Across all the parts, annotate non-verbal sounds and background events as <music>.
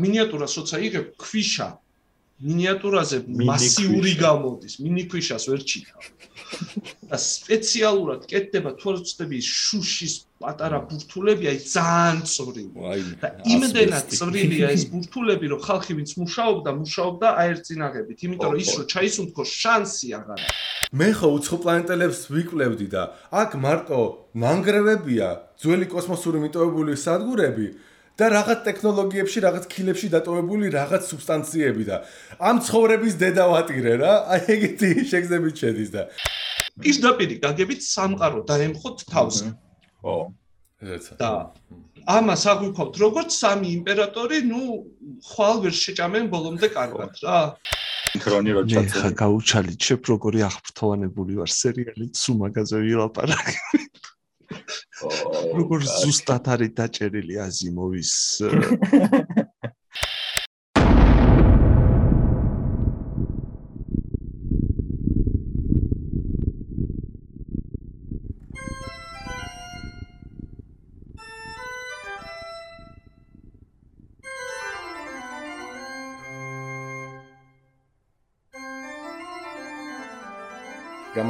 მინიატურას როცა იღებ ქვიშა მინიატურაზე მასიური გამოდის, მინი ქვიშას ვერ ჩიქავ. და სპეციალურად კეთდება თვალწდები შუშის პატარა ბურთულები, აი ძალიან წვრილი. და იმდენად წვრილია ეს ბურთულები, რომ ხალხი ვინც მუშაობდა, მუშაობდა აერწინაღებით, იმიტომ რომ ის რო ჩაისუნთქო შანსი აღარ მე ხო უცხო პლანეტელებს ვიკვლევდი და აქ მარტო ნანგრევებია, ძველი კოსმოსური მიტოვებული სადგურები. და რაღაც ტექნოლოგიებში, რაღაც ქილებში დატოვებული რაღაც სუბსტანციები და ამ ცხოვრების დედავატირე რა, აი ეგეთი შეგზებით შედის და პირდაპირ გაგებით სამყარო დაემხოთ თავს. ო, ესეცა. და ამას აღვიქოთ როგორც სამი იმპერატორი, ну, ხვალ ვერ შეჭამენ ბოლომდე კარგად რა. ქრონი რო ჩაწე. ხა გაუჩალით შე პროგორი აღფრთოვანებული ვარ სერიალი სუ მაგაზე ვილაპარაკე. როგორ ზუსტად არის დაჭერილი აზიმოვის <laughs>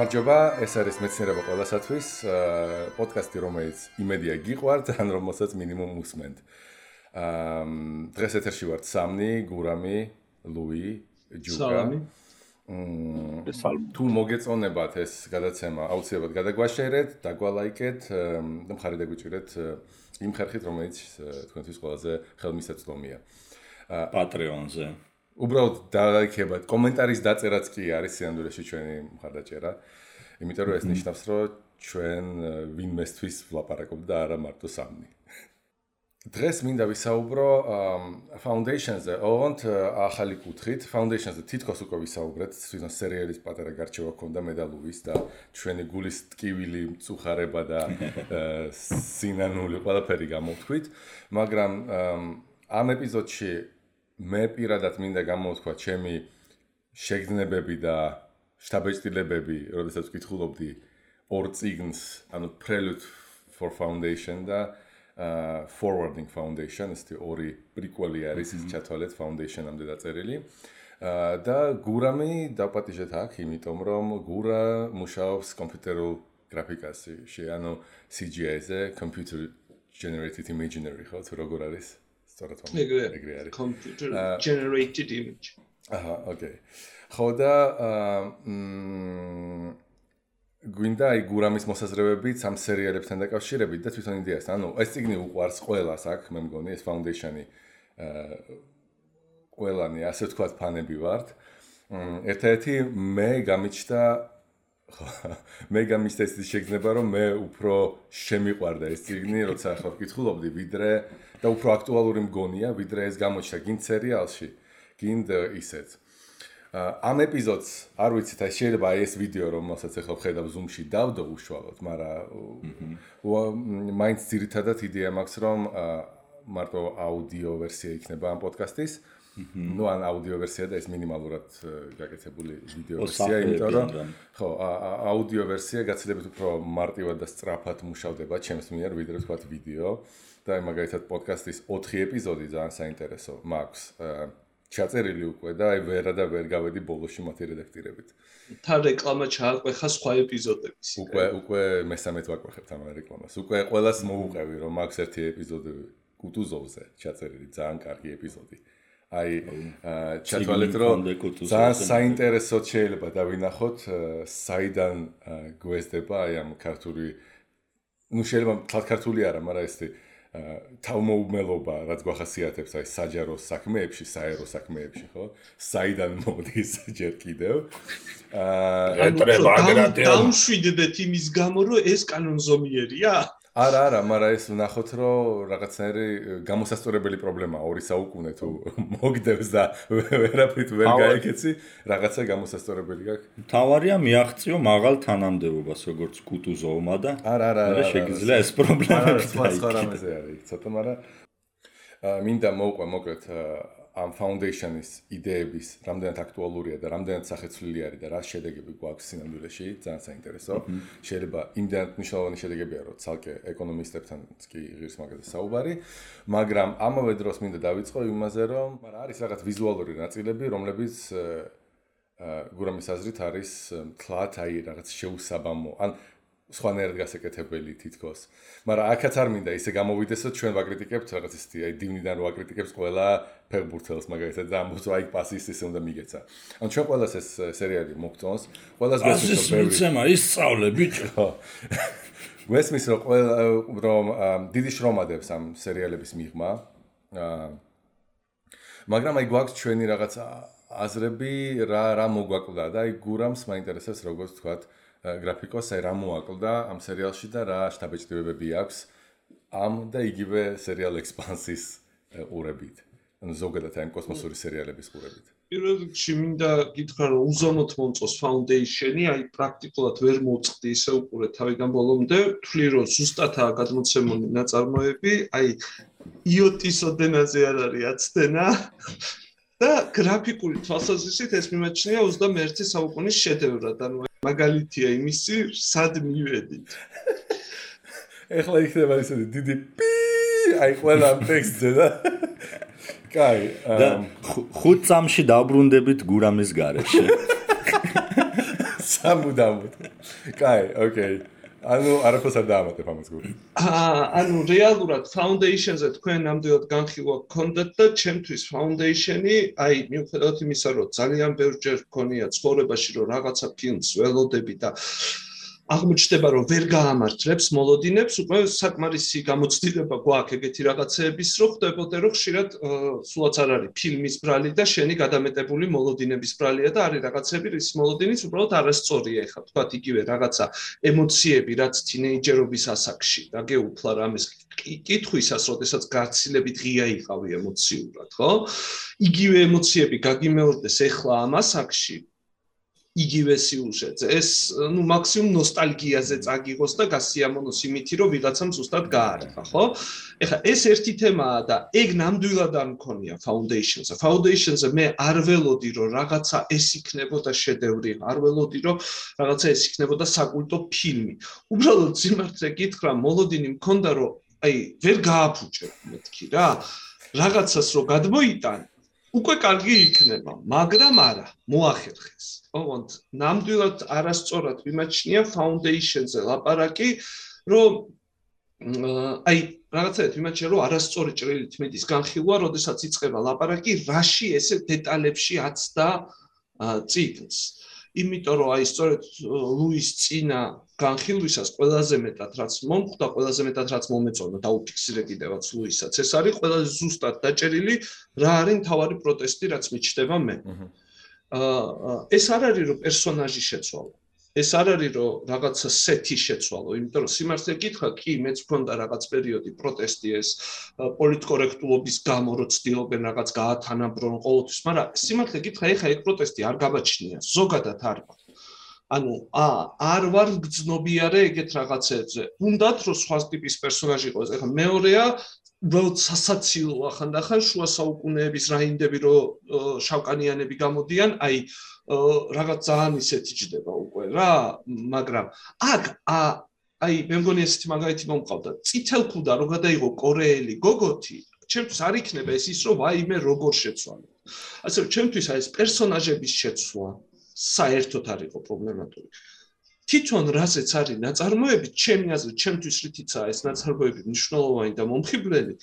გამარჯობა, ეს არის მეცნიერება ყველასათვის, პოდკასტი, რომელიც იმედია გიყვართ, ან რომელსაც მინიმუმ უსმენთ. აა დღეს ეთერში ვართ სამნი, გურამი, ლუი, ჯუკა. სალამი. მმ თუ მოგეწონებათ ეს გადაცემა, აუცილებლად გადაგვაშერეთ, დაგვალაიკეთ და მხარი დაგვიჭირეთ იმ ხერხით, რომელიც თქვენთვის ყველაზე ხელმისაწვდომია. პატრეონზე. უბრალოდ დაიქება. კომენტარის დაწერაც კი არის სინამდვილეში ჩვენი მხარდაჭერა. იმიტომ რომ ეს mhm. ნიშნავს რომ ჩვენ ვინმესთვის ვლაპარაკობთ და არა მარტო სამნი დღეს მინდა ვისაუბრო foundations-ზე, ოღონდ ახალი კუთხით. foundations-ზე თითქოს უკვე ვისაუბრეთ, თვითონ სერიალის პატარა გარჩევა ჰქონდა მედალუვის და ჩვენი გულის ტკივილი, მწუხარება და <laughs> სინანული ყველაფერი გამოვთქვით, მაგრამ ამ ეპიზოდში მე პირადად მინდა გამოვთქვა ჩემი შეგრძნებები და შტაბეჭდილებები, როდესაც ვკითხულობდი ორ ციგნს, ანუ Prelude for Foundation და uh forwarding foundation ის თეორი პრიკველი არის ის ჩათვალეთ foundation-ამდე დაწერილი. აა და გურამი დაპატიჟეთ აქ, იმიტომ რომ გურა მუშაობს კომპიუტერულ გრაფიკაში, ანუ CGI-ზე, computer generated imaginary, ხო, თუ როგორ არის? სწორად ვამბობ. ეგრე არის. computer generated image. აჰა, ოკეი. ხო და აა მ გვინდა აი გურამის მოსაზრებები სამ სერიალებთან დაკავშირებით და თვითონ იდეასთან. ანუ ეს ციგნი უყვარს ყველას აქ, მე მგონი ეს foundation-ი აა ყველანი ასე თქვა ფანები ვართ. ერთ-ერთი მე გამიჩნდა მე გამიშთა ის შეგზნება რომ მე უფრო შემიყვარდა ეს ციგნი როცა ახლა ვკითხულობდი ვიდრე და უფრო აქტუალური მგონია ვიდრე ეს გამოჩნდა გინ სერიალში გინ ისეთ ამ ეპიზოდს არ ვიცით აი შეიძლება ეს ვიდეო რომელსაც ახლა ვხედავ Zoom-ში დავდო უშუალოდ მაგრამ მაინც ძირითადად იდეა მაქვს რომ მარტო აუდიო ვერსია იქნება ამ პოდკასტის ну ან აუდიო ვერსია და ეს მინიმალურად э, გაკეთებული ვიდეო ვერსია, იმიტომ რომ ხო, აუდიო ვერსია გაცილებით უფრო მარტივად და სწრაფად მუშავდება ჩემს მიერ, ვიდრე თქვა ვიდეო და მაგალითად პოდკასტის 4 ეპიზოდი ძალიან საინტერესო მაქვს. ჩაწერილი უკვე და აი ვერა და ვერ გავედი ბოლოში მათი რედაქტირებით. თან რეკლამა ჩააყვეხა სხვა ეპიზოდების. უკვე უკვე მესამედ ვაკვეხებთ ამ რეკლამას. უკვე ყველას მოუყევი რომ მაქვს ერთი ეპიზოდები კუტუზოვზე ჩაწერილი ძალიან კარგი ეპიზოდი. აა აი ჩათვალეთ რომ ძალიან საინტერესო შეიძლება დავინახოთ საიდან გვესდება აი ამ ქართული ну შეიძლება ქართული არა მაგრამ ეს თავმოუმელობა რაც გვახასიათებს აი საჯარო საქმეებში საერო საქმეებში ხო? საიდან მოდის <laughs> ჯერ კიდევ. აა ეტრება აგრატე დაუშვიდეთ იმის გამო რომ ეს კანონზომიერია არა არა, მაგრამ ეს ვნახოთ, რომ რაღაცნაირი გამოსასწორებელი პრობლემაა ორი საუკუნე თუ <laughs> მოგდევს და ვერაფრით ვერ გაიქეცი, რაღაცა გამოსასწორებელი გაქვს. თავარია მიაღწიო მაღალ თანამდებობას როგორც კუტუზოვმა და არა არა არა შეგიძლია ეს პრობლემა სხვა სხვა რამეზე არის, ცოტა, მაგრამ მინდა მოვყვა მოკლედ ამ foundation-ის იდეების რამდენად აქტუალურია და რამდენად სახეცვლილი არის და რა შედეგები გვაქვს სინამდვილეში, ძალიან საინტერესო. შეიძლება იმდანაც მნიშვნელოვანი შედეგებია, რომ ცალკე ეკონომისტებთანაც კი ღირს მაგაზე საუბარი, მაგრამ ამავე დროს მინდა დავიწყო იმაზე, რომ მაგრამ არის რაღაც ვიზუალური ნაწილები, რომლებიც აა გურამის აზრით არის თლათ აი რაღაც შეუსაბამო. ან სხვანაირად გასაკეთებელი თითქოს. მაგრამ აქაც არ მინდა ისე გამოვიდეს, რომ ჩვენ ვაკრიტიკებთ რაღაც ისეთი, აი დივნიდან რო აკრიტიკებს ყველა ფეხბურთელს მაგალითად და ამბობს, აი პასის ისე უნდა მიგეცა. ან ჩვენ ყველას ეს სერიალი მოგწონს. ყველას გასწრებს რომ ვიცემა ისწავლე ბიჭო. ვესმის რომ ყველა რომ დიდი შრომადებს ამ სერიალების მიღმა. მაგრამ აი გვაქვს ჩვენი რაღაც აზრები რა რა მოგვაკლდა და აი გურამს მაინტერესებს როგორც თქვათ გრაფიკოს აი რა მოაკლდა ამ სერიალში და რა შტაბეჭდილებები აქვს ამ და იგივე სერიალ ექსპანსის ყურებით. ან ზოგადად აი კოსმოსური სერიალების ყურებით. პირველ რიგში მინდა გითხრა რომ უზომოდ მომწოს ფაუნდეიშენი აი პრაქტიკულად ვერ მოწყდი ისე უყურე თავიდან ბოლომდე თვლი რომ ზუსტადაა გადმოცემული ნაწარმოები აი იოტის ოდენაზე არ არის აცდენა და გრაფიკული თვალსაზრისით ეს მიმაჩნია 21 საუკუნის შედევრად ანუ მაგალითია იმისი, სად მივედით. ეხლა იქნება ისე დიდი პი, აი ყველა ტექსტზე და კაი, და ხუთ წამში დაბრუნდებით გურამის გარეშე. სამუდამოდ. კაი, ოკეი. ანუ არაფერს არ დაამატებ ამას გული. ანუ რეალურად foundation-ზე თქვენ ნამდვილად განხილვა გქონდათ და ჩემთვის foundation-ი, აი მიუხედავად იმისა, რომ ძალიან ბევრჯერ გქონია ცხოვრებაში, რომ რაღაცა ფილმს ველოდები და აღმოჩნდება, რომ ვერ გაამართლებს მოლოდინებს, უკვე საკმარისი გამოცდილება გვაქვს ეგეთი რაღაცეების, რომ ხდებოდა, რომ ხშირად სულაც არ არის ფილმის ბრალი და შენი გადამეტებული მოლოდინების bralია და არის რაღაცები, რის მოლოდინიც უბრალოდ არასწორია, ეხლა თქვა იგივე რაღაცა ემოციები, რაც თინეიჯერობის ასაკში დაგეუფლა რამის კითხვისას, როდესაც გაცილებით ღია იყავი ემოციურად, ხო? იგივე ემოციები გაგიმეორდეს ეხლა ამ ასაკში, იგივე სიუჟეტზე. ეს ну მაქსიმუმ ნოსტალგიაზე წაგიღოს და გასიამონოს იმითი, რომ ვიღაცამ ზუსტად გააარება, ხო? ეხლა ეს ერთი თემაა და ეგ ნამდვილად არ მქონია Foundation-ზე. Foundation-ზე მე არ ველოდი, რომ რაღაცა ეს იქნებოდა შედევრი, არ ველოდი, რომ რაღაცა ეს იქნებოდა საკულტო ფილმი. უბრალოდ სიმართლე გითხრა, მოლოდინი მქონდა, რომ აი ვერ გააფუჭებ მეთქი რა. რაღაცას რო გადმოიტანე უკვე კარგი იქნება, მაგრამ არა, მოახერხეს. ოღონდ ნამდვილად არასწორად მიმაჩნია foundation-ზე ლაპარაკი, რომ აი რაღაცეთ მიმაჩნია რომ არასწორი ჭრილით მიდის განხილვა, როდესაც იწყება ლაპარაკი, რაში ესე დეტალებში აცდა ციკლს. იმიტომ რომ აი სწორედ ლუის ცინა განხილვისას ყველაზე მეტად რაც მომხდა, ყველაზე მეტად რაც მომეწონა და უფიქსირე კიდევაც ლუისაც, ეს არის ყველაზე ზუსტად დაჭერილი რა არის თავარი პროტესტი რაც მიჩნდება მე. აჰა ეს არ არის რომ პერსონაჟი შეცვალო. ეს არ არის რომ რაღაცა სეთი შეცვალო, იმიტომ რომ სიმართლე გითხრა, კი, მეც მქონდა რაღაც პერიოდი პროტესტი ეს პოლიტკორექტულობის გამო, რომ ცდილობენ რაღაც გაათანაბრონ ყოველთვის, მაგრამ სიმართლე გითხრა, ეხა ეგ პროტესტი არ გაბაჩნია, ზოგადად არ ყო. ანუ ა არ ვარ გძნობიარე ეგეთ რაღაცებზე. უნდათ რომ სხვა ტიპის პერსონაჟი იყოს. ეხლა მეორეა უბრალოდ სასაცილო ახანდახან შუა საუკუნეების რაინდები რო შავკანიანები გამოდიან, აი რაღაც ძალიან ისეთი ჯდება უკვე რა, მაგრამ აქ აი მე მგონი ესეთი მაგალითი მომყავდა. წითელქუდა რო გადაიღო კორეელი გოგოთი, ჩემთვის არ იქნება ეს ის რომ ვაიმე როგორ შეცვალე. ასე რომ ჩემთვის აი ეს პერსონაჟების შეცვლა საერთოდ არ იყო პრობლემატური. თვითონ რაზეც არის ნაწარმოები, ჩემი აზრით, ჩემთვის რითიცაა ეს ნაწარმოები მნიშვნელოვანი და მომხიბვლელი,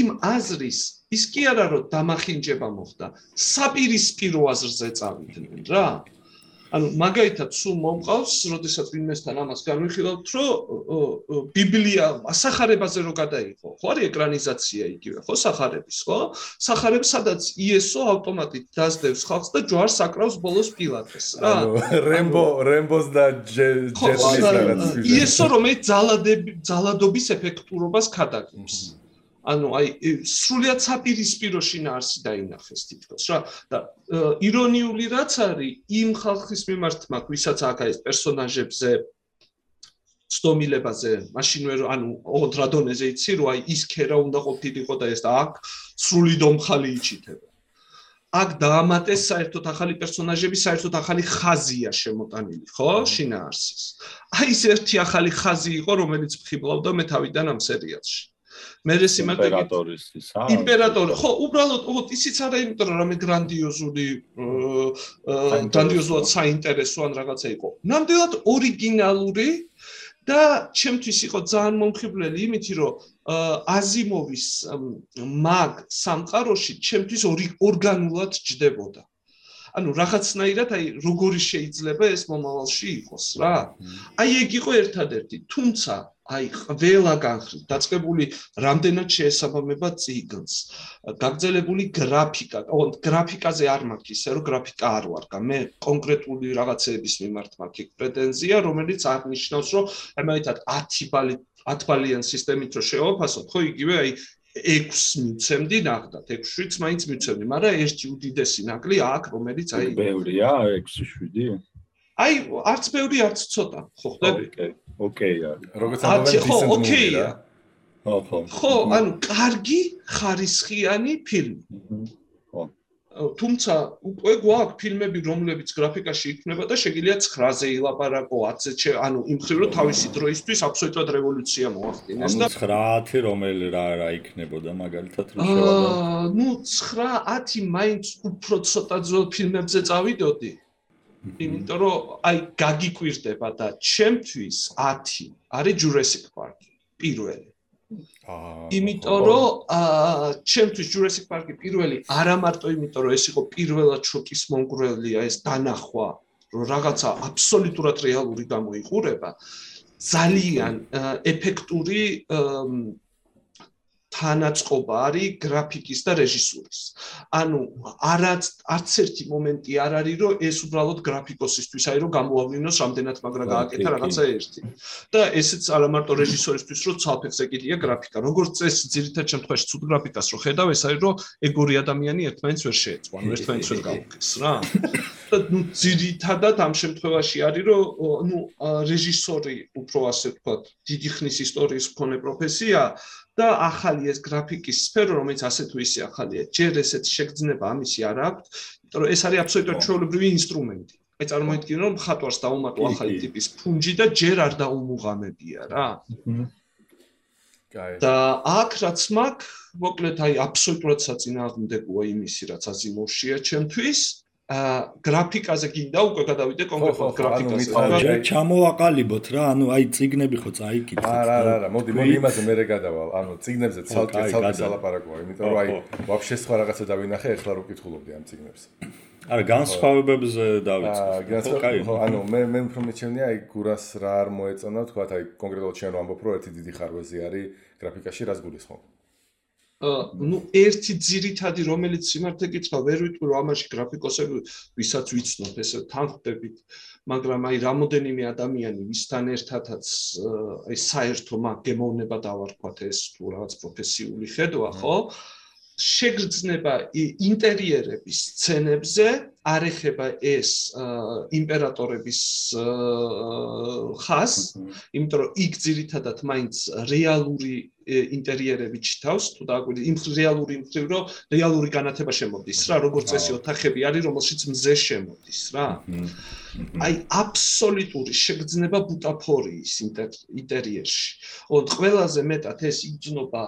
იმ აზრის ის კი არა რომ დამახინჯება მოხდა, საპირისპირო აზრზე წავიდნენ რა. ანუ მაგალითად სულ მომყავს, როდესაც ვინმესთან ამას განვიხილავთ, რომ ბიბლია ასახარებაზე რო გადაიღო. ხო არის ეკრანიზაცია იგივე, ხო სახარების, ხო? სახარებს სადაც იესო ავტომატით დაძდევს ხალხს და ჯვარს აკრავს ბოლოს პილატეს, რა. ანუ რემბო, რემბოს და ჯესმის რაღაც. იესო რომელიც ძალადები, ძალადობის ეფექტურობას ქადაგებს. ანუ აი სრულიად საპირისპირო შინაარსი დაინახეს თითქოს რა და ირონიული რაც არის იმ ხალხის მიმართ მაგ ვისაც აქ ეს პერსონაჟებზე სტომილებაზე მაშინ ვერ ანუ ოღონდ რადონეზე იცი რომ აი ის ქერა უნდა ყოფილიყო და ეს და აქ სრული დომხალი იჩითება აქ დაამატეს საერთოდ ახალი პერსონაჟები, საერთოდ ახალი ხაზია შემოტანილი, ხო? შინაარსის. აი ეს ერთი ახალი ხაზი იყო, რომელიც ფხიბლავდა მე თავიდან ამ სერიალში. მე რესიმატე იმპერატორის ის აა იმპერატორი. ხო უბრალოდ ო ისიც არა იმიტომ რომ რამე გრანდიოზული გრანდიოზულად საინტერესო ან რაღაცა იყო. ნამდვილად ორიგინალური და ჩემთვის იყო ძალიან მომხიბვლელი იმითი რომ აზიმოვის მაგ სამყაროში ჩემთვის ორგანულად ჯდებოდა. ანუ რაღაცნაირად აი როგორი შეიძლება ეს მომავალში იყოს რა. აი ეგ იყო ერთადერთი. თუმცა აი ყველა განხრით დაწყებული რამდენად შეესაბამება ციგნს გაგზელებული გრაფიკა ო გრაფიკაზე არ მაქვს ისე რომ გრაფიკა არ ვარგა. მე კონკრეტული რაღაცების მიმართ მაქვს პრეტენზია რომელიც აღნიშნავს რომ აი მაგითად 10 ბალი 10 ბალიან სისტემით რომ შევაფასოთ ხო იგივე აი 6 მიცემდი ნახდათ 6-შიც მაინც მიცემდი მაგრამ ერთი უდიდესი ნაკლი აქ რომელიც აი ბევრია 6-7 აი არც ბევრი არც ცოტა. ხო ხდები ოკეი ოკეია როგორც ამბობენ ხო ოკეია. ხო ხო. ხო ანუ კარგი ხარისხიანი ფილმი. ხო. თუმცა უკვე გვაქვს ფილმები რომლებიც გრაფიკაში იქნება და შეგიძლია 9-ზე ილაპარაკო 10-ზე ანუ იმ ხრივ რომ თავისი დროისთვის აბსოლუტურად რევოლუცია მოახდინეს და 9-10 რომელი რა რა იქნებოდა მაგალითად რომ შევადო აა ნუ 9-10 მაინც უფრო ცოტა ძველ ფილმებზე წავიდოდი იმიტომ რომ აი გაგიკვირდება და ჩემთვის 10 არის Jurassic Park პირველი. აა იმიტომ რომ აა ჩემთვის Jurassic Park-ი პირველი არა მარტო იმიტომ რომ ეს იყო პირველად შოკის მონგრელია ეს დანახვა რომ რაღაცა აბსოლუტურად რეალური გამოიყურება. ძალიან ეფექტური თანაწყობა არის გრაფიკის და რეჟისურის. ანუ არაც არც ერთი მომენტი არ არის, რომ ეს უბრალოდ გრაფიკოსისთვის არის, რომ გამოავლინოს რამდენად მაგრა გააკეთა რაღაცა ერთი. და ესეც არა მარტო რეჟისორისთვის, რომ ცალფეხზე კიდია გრაფიკა. როგორც წესი, ძირითადად შემთხვევაში ცუდ გრაფიკას რო ხედავ, ეს არის, რომ ეგორი ადამიანი ერთმანეთს ვერ შეეწვა, ანუ ერთმანეთს ვერ გაუგეს რა. და ნუ ძირითადად ამ შემთხვევაში არის, რომ ნუ რეჟისორი უფრო ასე ვთქვათ, დიდი ხნის ისტორიის მქონე პროფესია და ახალი ეს გრაფიკის სფერო, რომელიც ასე თუ ისე ახალია, ჯერ ესეთ შეგრძნება ამისი არ აქვს, იმიტომ რომ ეს არის აბსოლუტურად ჩვეულებრივი ინსტრუმენტი. აი წარმოიდგინე რომ ხატვარს დაუმატო ახალი ტიპის ფუნჯი და ჯერ არ დაუმუღამებია რა. და აქ რაც მაქვს, მოკლედ აი აბსოლუტურად საწინააღმდეგოა იმისი, რაც აზიმოვშია ჩემთვის. ა გრაფიკაზე გინდა უკვე გადავიდე კონკრეტულად გრაფიკაზე. ანუ ჩამოვაყალიბოთ რა, ანუ აი ციგნები ხო წაიკითხეთ. არა, არა, არა, მოდი, მოდი იმაზე მე რეგადავალ. ანუ ციგნებზე ცალკე ცალკე სალაპარაკოა, იმიტომ რომ აი ვაფშე სხვა რაღაცა დავინახე, ეხლა რო კითხულობდი ამ ციგნებს. არა, განსხვავებებზე დავიწყე. ხო, ანუ მე მე უფრო მიჩვენია აი გურას რა არ მოეწონა, თქვა აი კონკრეტულად შენ რომ ამბობ, რომ ერთი დიდი ხარვეზი არის გრაფიკაში, რას გულისხმობ? Ну ერთი ძირითადი რომელიც სიმართლე გითხრა ვერ ვიტყვი რომ ამაში გრაფიკოსები ვისაც ვიცნობ ესე თანხდებით მაგრამ აი რამოდენიმე ადამიანი ვისთან ერთადაც აი საერთო მაგ გემოვნება დავარქვათ ეს თუ რაღაც პროფესიული ხედვა ხო? შეგრძნება ინტერიერების სცენებზე არ ეხება ეს იმპერატორების ხას, იმიტომ რომ იქ ძირითადად მაინც რეალური ინტერიერები ჩითავს, თუ დააკვირდი იმ რეალური იმხრივ, რომ რეალური განათება შემოდის რა, როგორც წესი ოთახები არის, რომელშიც მზე შემოდის რა. აი აბსოლუტური შეგრძნება ბუტაფორიის ინტერიერში. ონ ყველაზე მეტად ეს იძნობა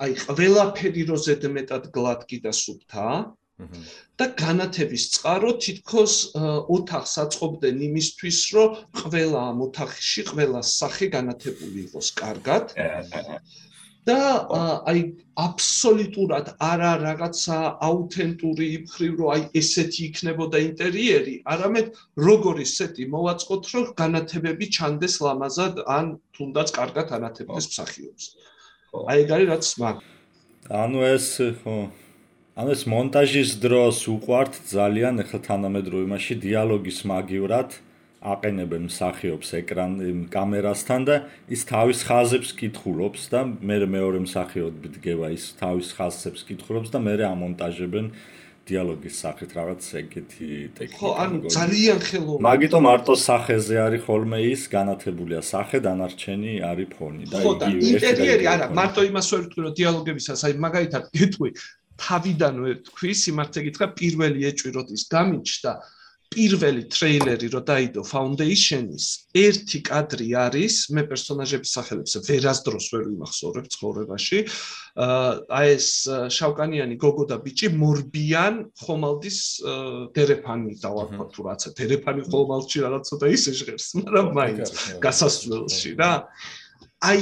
აი ყველაფერი რო ზედმეტად გლადკი და სუფთაა და განათების წყარო თითქოს ოთახს აწყობდნენ იმისთვის რომ ყველა ამ ოთახში ყველა სახე განათებული იყოს კარგად. და აი აბსოლუტურად არა რაღაცა აუთენტური იმხრივ რომ აი ესეთი იქნებოდა ინტერიერი არამედ როგორი სეტი მოვაწყოთ რომ განათებები ჩანდეს ლამაზად ან თუნდაც კარგად ანათებდეს მსახიობს. აი ეგ არის რაც მაგ ანუ ეს ხო ანუ ეს მონტაჟის დროს უყვართ ძალიან ახლა თანამედროვე იმაში დიალოგის მაგივრად აყენებენ მსახიობს ეკრან კამერასთან და ის თავის ხაზებს კითხულობს და მე მეორე მსახიობი დგება ის თავის ხაზებს კითხულობს და მე ამონტაჟებენ დიალოგის სახით რაღაც ეგეთი ტექნიკა. ხო, ანუ ძალიან ხელოვნური. მაგიტომ მარტო სახეზე არის ხოლმე ის განათებულია სახე, დანარჩენი არის ფონი და იგივე. ხო, ინტერიერი არა, მარტო იმას ვერ ვიტყვი, რომ დიალოგებისას აი მაგალითად გეტყვი თავიდანვე თქვი სიმართლე გითხრა პირველი ეჭვიროთ ის გამიჩნდა. პირველი ტრეილერი რო დაიდო Foundation-ის ერთი კადრი არის მე პერსონაჟების სახელებს ვერასდროს ვერ ვიმახსოვრებ ცხოვრებაში. აი ეს შავკანიანი გოგო და ბიჭი მორბიან ხომალდის დერეფანი დავარქვა თუ რაცა. დერეფანი ხომალდში რაღაც ცოტა ისე ჟღერს მაგრამ მაინც გასასვლელში რა. აი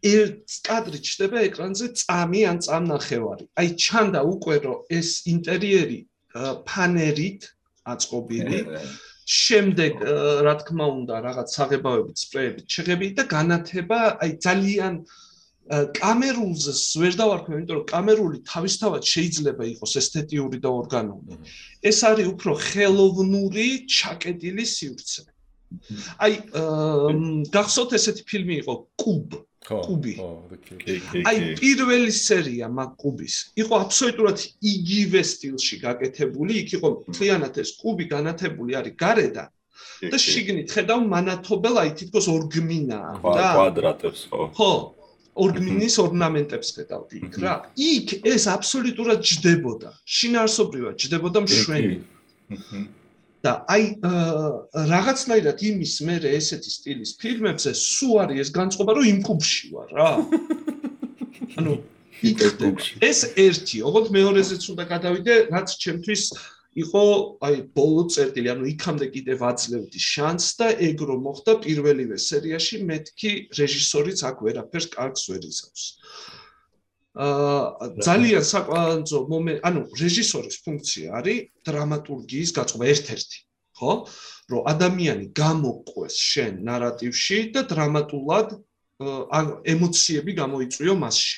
ერთ კადრი ჩდება ეკრანზე წამი ან წამნახევარი აი ჩანდა უკვე რომ ეს ინტერიერი ფანერით აწყობილი. შემდეგ რა თქმა უნდა რაღაც საღებავებით სპრეებით შეღებილი და განათება აი ძალიან კამერულზე ვერ დავარქვი, იმიტომ რომ კამერული თავისთავად შეიძლება იყოს ესთეტიური და ორგანული. ეს არის უფრო ხელოვნური, ჩაკეტილი სივრცე. აი გახსოვთ ესეთი ფილმი იყო კუბ კუბი. აი პირველი სერია მაგ კუბის იყო აბსოლუტურად იგივე სტილში გაკეთებული, იქ იყო მთლიანად ეს კუბი განათებული არის გარედან და შიგნით ხედავ მანათობელ აი თითქოს ორგმინა და კვადრატებს ხო? ხო. ორგმინის ორნამენტებს ხედავ იქ რა. იქ ეს აბსოლუტურად ჯდებოდა. შინაარსობრივად ჯდებოდა მშვენი. და აი რაღაცნაირად იმის მერე ესეთი სტილის ფილმებზე სუ არის ეს განწყობა, რომ იმ კუბში ვარ რა. <laughs> ანუ ეს ერთი, ოღონდ მეორეზეც უნდა გადავიდე, რაც ჩემთვის იყო აი ბოლო წერტილი, ანუ იქამდე კიდევ აძლევდი შანსს და ეგ რომ მოხდა პირველივე სერიაში, მეთქი რეჟისორიც აქ ვერაფერს კარგს ვერ იცავს. აა ძალიან საკვალო მომენტი, ანუ რეჟისორის ფუნქცია არის დრამატურგიის გაწყობა ერთ-ერთი, ხო? რომ ადამიანი გამოყვეს შენ ნარატივში და დრამატულად ანუ ემოციები გამოიწვიო მასში.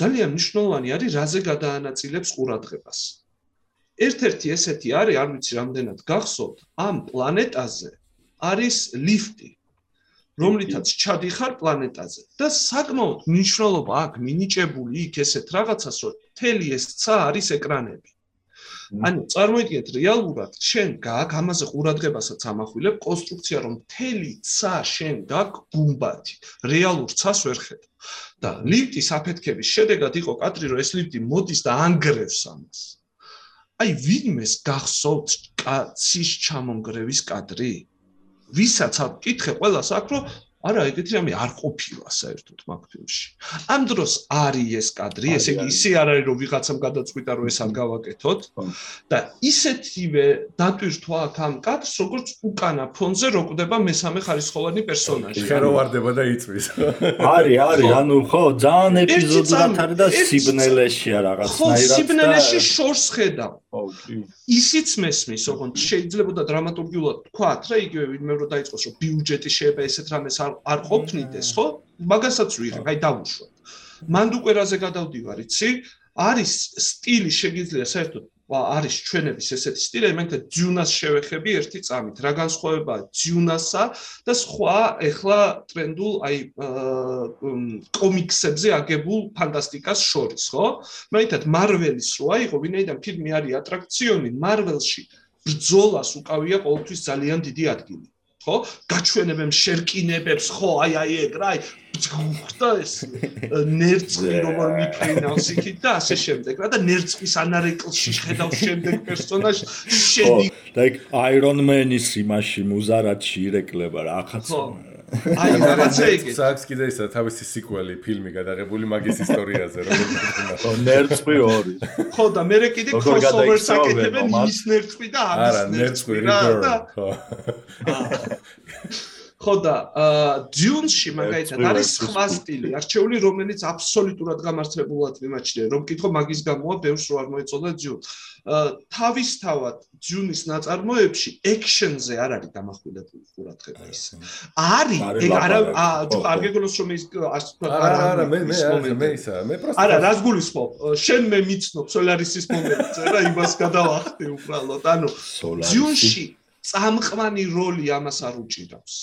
ძალიან მნიშვნელოვანი არის რაზე გადაანაწილებს ყურადღებას. ერთ-ერთი ესეთი არის, არ ვიცი რამდენად გახსოვთ, ამ პლანეტაზე არის ლიფტი. რომლითაც ჩადიხარ პლანეტაზე და საკმაოდ მნიშვნელობა აქვს მინიჭებული იქ ესეთ რაღაცას რომ თელი ეს ცა არის ეკრანები. ანუ წარმოიდგინეთ რეალურად შენ გააკ ამაზე ყურადღებასაც ამახვილებ კონსტრუქცია რომ თელი ცა შენ გააკ გუმბათი რეალურ ცას ვერ ხედავ. და ლიფტის აფეთქების შედეგად იყო კადრი რომ ეს ლიფტი მოდის და ანგრევს ამას. აი ვინმეს გახსოვთ კაცის ჩამონგრევის კადრი ვისაც აკითხე ყველას აქ რომ არა ეგეთი რამე არ ყოფილა საერთოდ მაგ ფილმში. ამ დროს არის ეს კადრი, ესე იგი ისე არ არის რომ ვიღაცამ გადაწყვიტა რომ ეს არ გავაკეთოთ და ისეთივე დატვირთვა აქ ამ კადრს როგორც უკანა ფონზე როკვდება მესამე ხარისხოვანი პერსონაჟი. ხეროვარდება და იწვის. <laughs> არის, არის, ანუ ხო, ძალიან ეპიზოდურად არის და სიბნელეშია რაღაცნაირად. ხო, სიბნელეში შორს ხედავ. ხო, ისიც მესმის, ოღონდ შეიძლება და დრამატურგიულად თქვათ რა იგივე ვინმე რო დაიწყოს რომ ბიუჯეტი შეიძლება ესეთ რამეს არ არ ყოფნიდეს, ხო? მაგასაც ვიღებ, აი დავუშვათ. მანდუკვერაზე გადავდივარ, იცი? არის სტილი შეგიძლია საერთოდ არის ჩვენების ესეთი სტილი, მგონი ძიუნას შევეხები ერთი წამით. რა განსხვავება ძიუნასა და სხვა ეხლა ტრენდულ აი კომიქსებზე აგებულ ფანტასტიკას შორის, ხო? მგონი მარველის როა იყო, ვინაიდან ფილმი არის ატრაქციონი, მარველში ბრძოლას უკავია ყოველთვის ძალიან დიდი ადგილი. ხო? გაჩვენებენ შერკინებებს, ხო, აი აი ეგ რა, აი ხდა ეს <laughs> ნერწი როგორ მიფრინავს იქით და ასე შემდეგ რა და ნერწის ანარეკლში ხედავ შემდეგ პერსონაჟს შენი და ეგ აირონმენის იმაში მუზარადში ირეკლება რა ახაც აი რაღაცა იგი საქვს კიდე ისა თავისი სიკველი ფილმი გადაღებული მაგის ისტორიაზე როგორ <laughs> ნერწი ორი. ხო და მე კიდე crossover საკეთებენ ის ნერწი და ამის არა ნერწი რივერ ხო <laughs> <laughs> ხო და ჯუნში მაგალითად არის სხვა სტილი არჩეული რომელიც აბსოლუტურად გამართლებულად მიმაჩნია რომ კითხო მაგის გამოა ბევრს რო არ მოეწოდა ჯუნ თავისთავად ჯუნის ნაწარმოებში ექშენზე არ არის დამახვილებული ყურადღება ის. არის ეგ არა არ გეგონოს რომ ის არა არა მე მე მე ისა მე პროსტა არა რას გულისხმობ შენ მე მიცნობ სოლარისის მომენტზე რა იმას გადავახტე უბრალოდ. ანუ ჯუნში წამყვანი როლი ამას არ უჭირავს.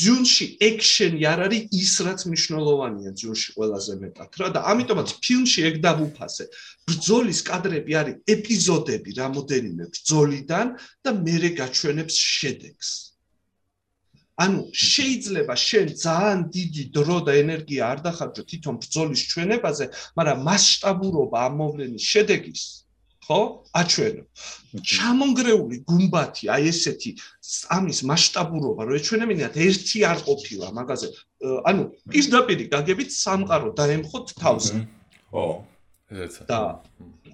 ჯუნში ექშენი არ არის ის რაც მნიშვნელოვანია ჯუნში ყველაზე მეტად რა და ამიტომაც ფილმში ეგ დავუფასე. ბრძოლის კადრები არის ეპიზოდები რამოდენიმე ბრძოლიდან და მეორე გაჩვენებს შედეგს. ანუ შეიძლება შენ ძალიან დიდი დრო და ენერგია არ დახარჯო თვითონ ბრძოლის ჩვენებაზე, მაგრამ მასშტაბურობა ამ მოვლენის შედეგის ხო? აჩვენო. ჩამონგრეული გუმბათი, აი ესეთი ამის მასშტაბურობა, რომ ეჩვენებინათ ერთი არ ყოფილა მაგაზე. ანუ პირდაპირ გაგებით სამყარო დაემხოთ თავს. ო, ესეცა. და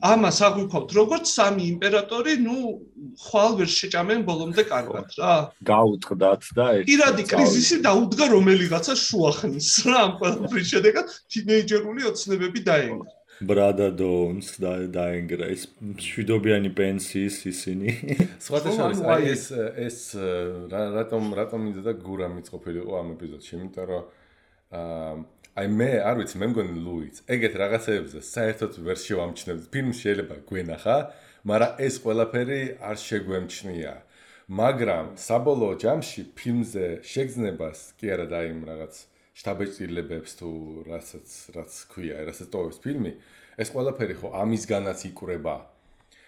ამას აღვიქოთ როგორც სამი იმპერატორი, ну, ხვალ ვერ შეჭამენ ბოლომდე კარგად რა. გაუტყდათ და ერთი პირადი კრიზისი დაუდგა რომელიღაცა შუახნის რა, ამ ყველაფრის შედეგად თინეიჯერული ოცნებები დაენგრა. ბრადა დონს და დაენგრა ეს შვიდობიანი პენსიის ისინი. სხვათა შორის აი ეს ეს რატომ რატომ მინდა და გურა მიწყობილიყო ამ ეპიზოდში, იმიტომ რომ აა აი მე არ ვიცი მე მგონი ლუიც. ეგეთ რაღაცეებზე საერთოდ ვერ შევამჩნევ. ფილმში შეიძლება გვენახა მაგრამ ეს ყველაფერი არ შეგვემჩნია. მაგრამ საბოლოო ჯამში ფილმზე შეგზნებას კი არა და იმ რაღაც შტაბეჭილებებს თუ რასაც რაც ქვია რასაც ტოვებს ფილმი ეს ყველაფერი ხო ამისგანაც იკვრება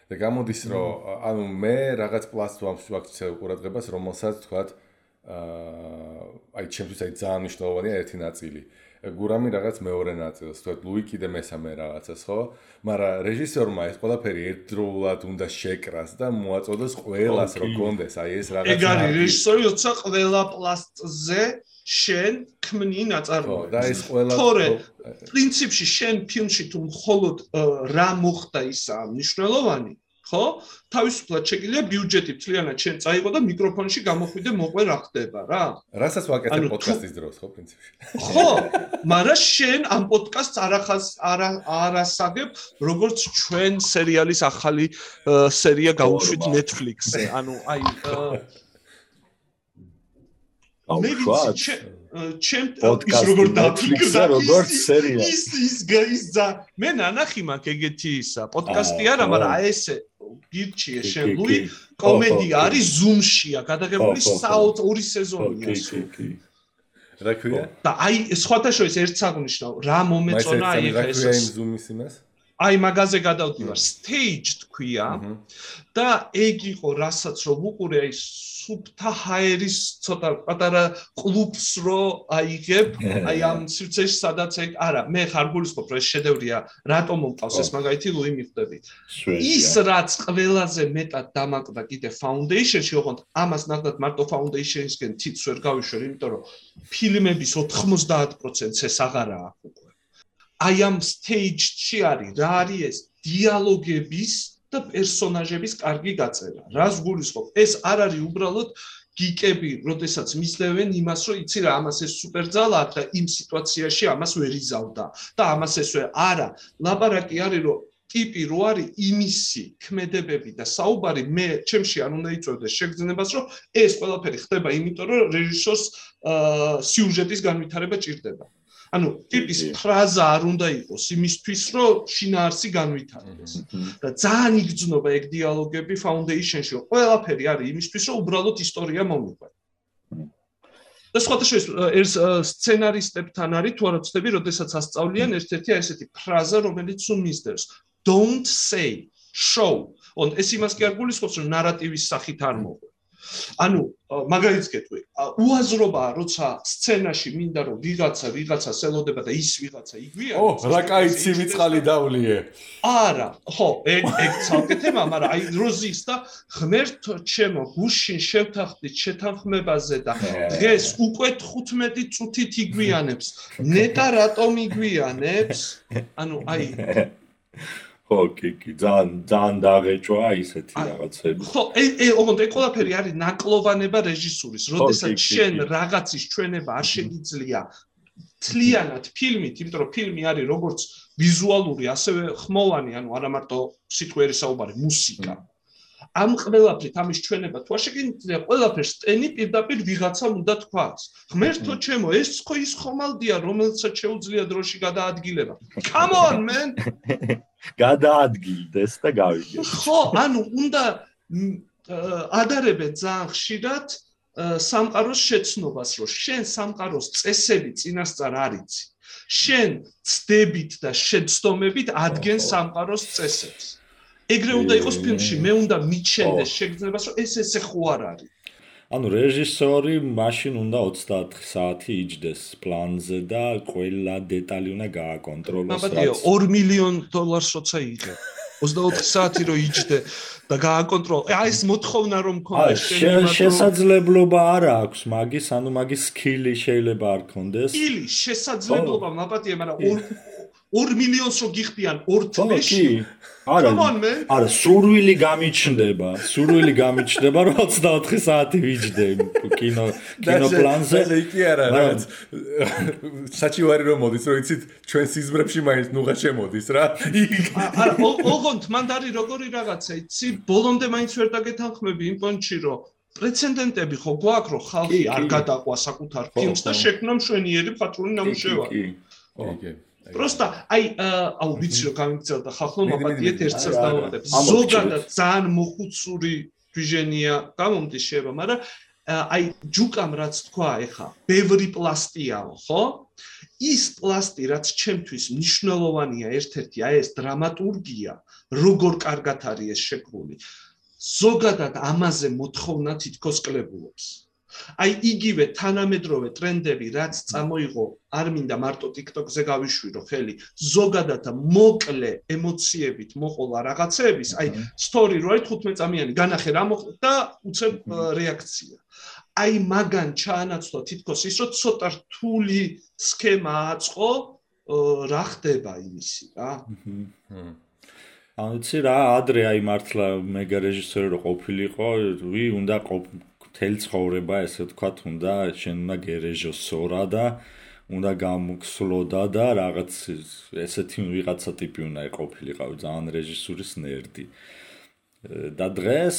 და გამოდის რომ ანუ მე რაღაც პლასტ ვაქცევ ყურადღებას რომელსაც თქვა აა აი ჩემთვის აი ძალიან მნიშვნელოვანია ერთი ნაწილი. გურამი რაღაც მეორე ნაწილს, თუ ლუი კიდე მესამე რაღაცას, ხო? მაგრამ რეჟისორმა ეს ყველაფერი ერთდროულად უნდა შეკრას და მოაწოდოს ყველას რომ კონდეს, აი ეს რაღაც ეგ არის რეჟისორი, როცა ყველა პლასტზე შენ ქმნი ნაწარმოებს. და ეს ყველა თორე პრინციპში შენ ფილმში თუ მხოლოდ რა მოხდა ისა მნიშვნელოვანი, ხო? თავისუფლად შეგიძლია ბიუჯეტი მთლიანად შენ წაიღო და მიკროფონში გამოხვიდე მოყვე რა ხდება რა? რასაც ვაკეთებ პოდკასტის დროს, ხო, პრინციპში. ხო, მაგრამ შენ ამ პოდკასტს არახას არა არასაგებ, როგორც ჩვენ სერიალის ახალი სერია გავუშვით Netflix-ზე. ანუ აი მე ვიცი ჩემ ის როგორ დაფიქრდა როგორც სერია. ის ის გაიზა მე ნანახი მაქვს ეგეთი ისა პოდკასტი არა მაგრამ აი ესე გირჩიე შენ ლუი კომედია არის ზუმშია გადაღებული საოთ ორი სეზონია რა ქვია? და აი სხვათა შორის ერთ საგნიშნო რა მომეწონა აი ეს რა ქვია იმ ზუმის იმას აი მაგაზე გადავდივარ. stage თქვია და ეგ იყო რასაც რომ უყურე აი სუფთა ჰაერის ცოტა პატარა კლუბს რო აიღებ აი ამ სივრცეში სადაც ეგ არა მე ხარ გულისხმობ რომ ეს შედევრია რატომ მომყავს ეს მაგალითი ლუი მიხვდები. ის რაც ყველაზე მეტად დამაკდა კიდე foundation-ში ოღონდ ამას ნახდათ მარტო foundation-ისგენ თითს ვერ გავიშვერ იმიტომ რომ ფილმების 90%-ს ეს აღარა აქვს უკვე აი ამ stage-ში არის რა არის ეს დიალოგების და პერსონაჟების კარგი გაწერა. რას გულისხმობ? ეს არ არის უბრალოდ გიკები, როდესაც მისდევენ იმას, რომ იცი რა, ამას ეს სუპერძალა და იმ სიტუაციაში ამას ვერ იზავდა და ამას ეს ვერ არა. ლაბარაკი არის რომ ტიპი რო არის იმისი ქმედებები და საუბარი მე ჩემში არ უნდა იწევდეს შეგრძნებას რომ ეს ყველაფერი ხდება იმიტომ რომ რეჟისორს სიუჟეტის განვითარება ჭირდება. ანუ ტიპის ფრაზა არ უნდა იყოს იმისთვის, რომ შინაარსი განვითარდეს. და ძალიან იგრძნობა ეგ დიალოგები foundation-ში, რომ ყველაფერი არის იმისთვის, რომ უბრალოდ ისტორია მომიყვე. და შორის ეს სცენარისტებთან არის თუ არა ცდები, როდესაც ასწავლიან ერთ-ერთი აი ესეთი ფრაზა, რომელიც სულ მისდევს. Don't say, show. on ეს იმას კი არ გულისხმობს, რომ ნარატივის სახით არ მოყვე. ანუ მაგალითს გეტყვი უაზრობაა როცა სცენაში მინდა რომ ვიღაცა ვიღაცა ელოდება და ის ვიღაცა იგვია ო რა кай ცივიწყალი დავლიე არა ხო ეგ ეგ ცალკეთება მაგრამ აი როზის და ღმერთო ჩემო გუშინ შევთანხმდით შეთანხმებაზე და დღეს უკვე 15 წუთით იგვიანებს <laughs> ნეტა რატომ იგვიანებს ანუ აი ხო, კი, კი, ძალიან ძალიან დაღეჭვა ისეთი რაღაცები. ხო, ე ე ოღონდ ეს ყველაფერი არის ნაკლოვანება რეჟისურის, როდესაც შენ რაღაცის ჩვენება არ შეგიძლია თლიანად ფილმით, იმიტომ რომ ფილმი არის როგორც ვიზუალური, ასევე ხმოვანი, ანუ არა მარტო სიტყვიერი საუბარი, მუსიკა. ამ ყველაფრით ამის ჩვენება თუ არ შეგიძლია ყველაფერს ტენი პირდაპირ ვიღაცამ უნდა თქვას. ღმერთო ჩემო, ეს ხო ის ხომალდია, რომელსაც შეუძლია დროში გადაადგილება. <laughs> Come on man. <laughs> გადაადგილდეს და გავიგე. ხო, ანუ უნდა ადარებენ ძალიან ხშირად სამყაროს შეცნობას, რომ შენ სამყაროს წესები წინასწარ არიცი. შენ ცდებით და შეცდომებით ადგენს სამყაროს წესებს. ეგრე უნდა იყოს ფილმში, მე უნდა მიჩენდეს შეგრძნებას, რომ ეს ესე ხო არ არის. ანუ რეჟისორი მაშინ უნდა 24 საათი იჯდეს პლანზე და ყველა დეტალი უნდა გააკონტროლოს. მაბადია 2 მილიონ დოლარს როცა იღე. 24 საათი რო იჯდე და გააკონტროლო. აი ეს მოთხოვნა რომ მქონდეს შესაძლებლობა არ აქვს მაგის, ანუ მაგის სკილი შეიძლება არ ქონდეს. სკილი შესაძლებლობა მაბადია, მაგრამ 2 მილიონს რო გიხდიან ორ თვეში არა არა სურვილი გამიჩნდება. სურვილი გამიჩნდება რომ 24 საათი ვიჯდე კინო კინოპლანზე და იქი არა რაღაც საჩივარი რომ მოდის რომ იცით ჩვენ სიზმრებში მაინც ნუღა შემოდის რა. არა ოღონდ მანდარი როგორი რაღაცა? იცი ბოლომდე მაინც ვერ დაგეთანხმები იმ პონჩი რომ პრეცედენტები ხო გვაქვს რომ ხალხი არ გადაყვა საკუთარ ფილმს და შექმნა მშვენიერი ფათრული ნამუშევარი. კი კი просто აი აუ ვიცი რომ გამიგწევდა ხალხო მაპატიეთ ერთსაც დავუყდებ ზოგადად ძალიან მოხუცური ვიჟენია გამომდის შეება მაგრამ აი ჯუკამ რაც თქვა ეხა ბევრი პლასტიაო ხო ის პლასტი რაც ჩემთვის მნიშვნელოვანია ერთ-ერთი აი ეს დრამატურგია როგორ კარგად არის ეს შექმული ზოგადად ამაზე მოთხოვნა თითქოს კლებულობს აი იგივე თანამედროვე ტრენდები რაც წამოიღო არ მინდა მარტო TikTok-ზე გავიშვირო ხელი ზოგადად მოკლე ემოციებით მოყოლა რაღაცეების. აი story რო არის 15 წამიანი განახე რა მოხდა უცებ რეაქცია. აი მაგან ჩაანაცვლა თითქოს ის რომ ცოტა რთული სქემა აწყო რა ხდება იმისი რა? ანუ ცი რა ადრე აი მართლა მეგა რეჟისორი რო ყოფილიყო ვი უნდა მთელი ცხოვრება ესე ვთქვათ უნდა შენ უნდა გერეჟო სორა და უნდა გამოგსლოდა და რაღაც ესეთი ვიღაცა ტიპი უნდა იყოფილიყავ ძალიან რეჟისურის ნერდი და დღეს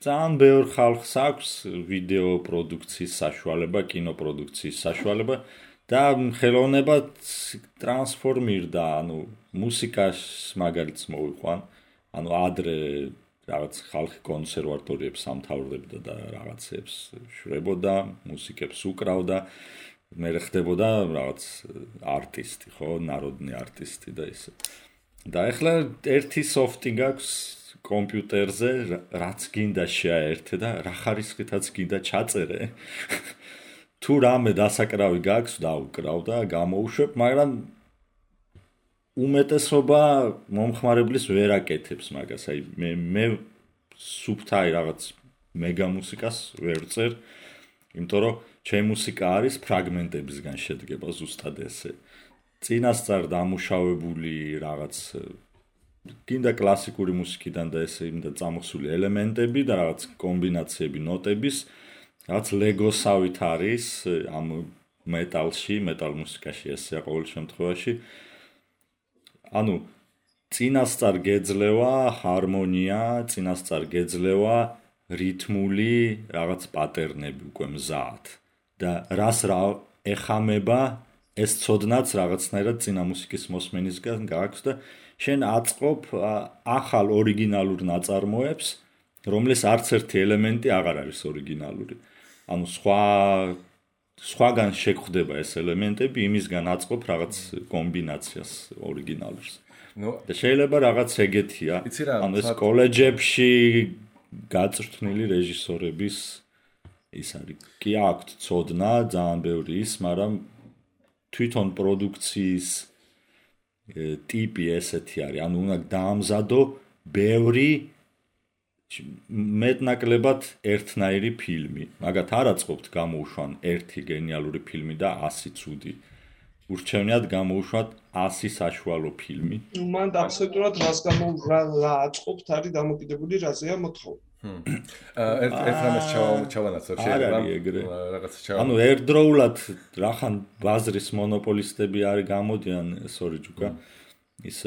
ძალიან ბევრ ხალხს აქვს ვიდეო პროდუქციის საშუალება, კინოპროდუქციის საშუალება და ხელოვნება ტრანსფორმირდა, ანუ მუსიკას მაგალითს მოვიყვან. ანუ ადრე რაღაც ხალხი კონსერვატორიებს სამთავრდებდა და რაღაცებს შრებოდა, მუსიკებს უკრავდა, მე ხდებოდა რაღაც არტისტი, ხო, ნაროდნი არტისტი და ისე. და ახლა ერთი სოფტი გაქვს კომპიუტერზე, რაც გინდა შეაერთე და რა ხარისხითაც გინდა ჩაწერე. <laughs> თუ რამე დასაკრავი გაქვს, დაუკრავ და გამოუშვებ, მაგრამ უმეტესობა მომხმარებლის ვერ აკეთებს მაგას. აი მე მე სუფთაი რაღაც მეგა მუსიკას ვერ წერ, იმიტომ რომ ჩემი მუსიკა არის ფრაგმენტებისგან შედგება ზუსტად ესე. წინასწარ დამუშავებული რაღაც კიდე კლასიკური მუსიკიდან და ესე იმდა წამოსული ელემენტები და რაღაც კომბინაციები ნოტების რაც ლეგოსავით არის ამ მეტალში, მეტალ მუსიკაში ესე ყოველ შემთხვევაში ანუ წინასწარ გეძლევა ჰარმონია, წინასწარ გეძლევა რითმული რაღაც პატერნები უკვე მზად და რას რა ეხამება ეს ცოდნაც რაღაცნაირად წინა მუსიკის მოსმენისგან გააქვს და შენ აწყობ ახალ ორიგინალურ ნაწარმოებს, რომლის არც ერთი ელემენტი აღარ არის ორიგინალური. ანუ სხვა სხვაგან შეგხვდება ეს ელემენტები, იმისგან აწყობ რაღაც კომბინაციას ორიგინალურს. ნუ და შეიძლება რაღაც ეგეთია. ანუ ეს კოლეჯებში გაწრთნილი რეჟისორების ის არის. კი აქვთ ცოდნა, ძალიან ბევრი ის, მაგრამ თვითონ პროდუქციის ტიპი ესეთი არის. ანუ უნდა დაამზადო ბევრი მეტნაკლებად ერთნაირი ფილმი. მაგათ არ აწყობთ გამოუშვან ერთი გენიალური ფილმი და 100 ცუდი. ურჩევნიათ გამოუშვათ 100 საშუალო ფილმი. ნუ მან აბსოლუტურად რას გამო რა აწყობთ არის დამოკიდებული რაზეა მოთხოვნა. აა ერთ ერთ რამეს ჩავანაცვლებ შეიძლება რაღაცა ჩავა. ანუ ერთდროულად რახან ბაზრის მონოპოლისტები არის გამოდიან სორი ჯუკა. ის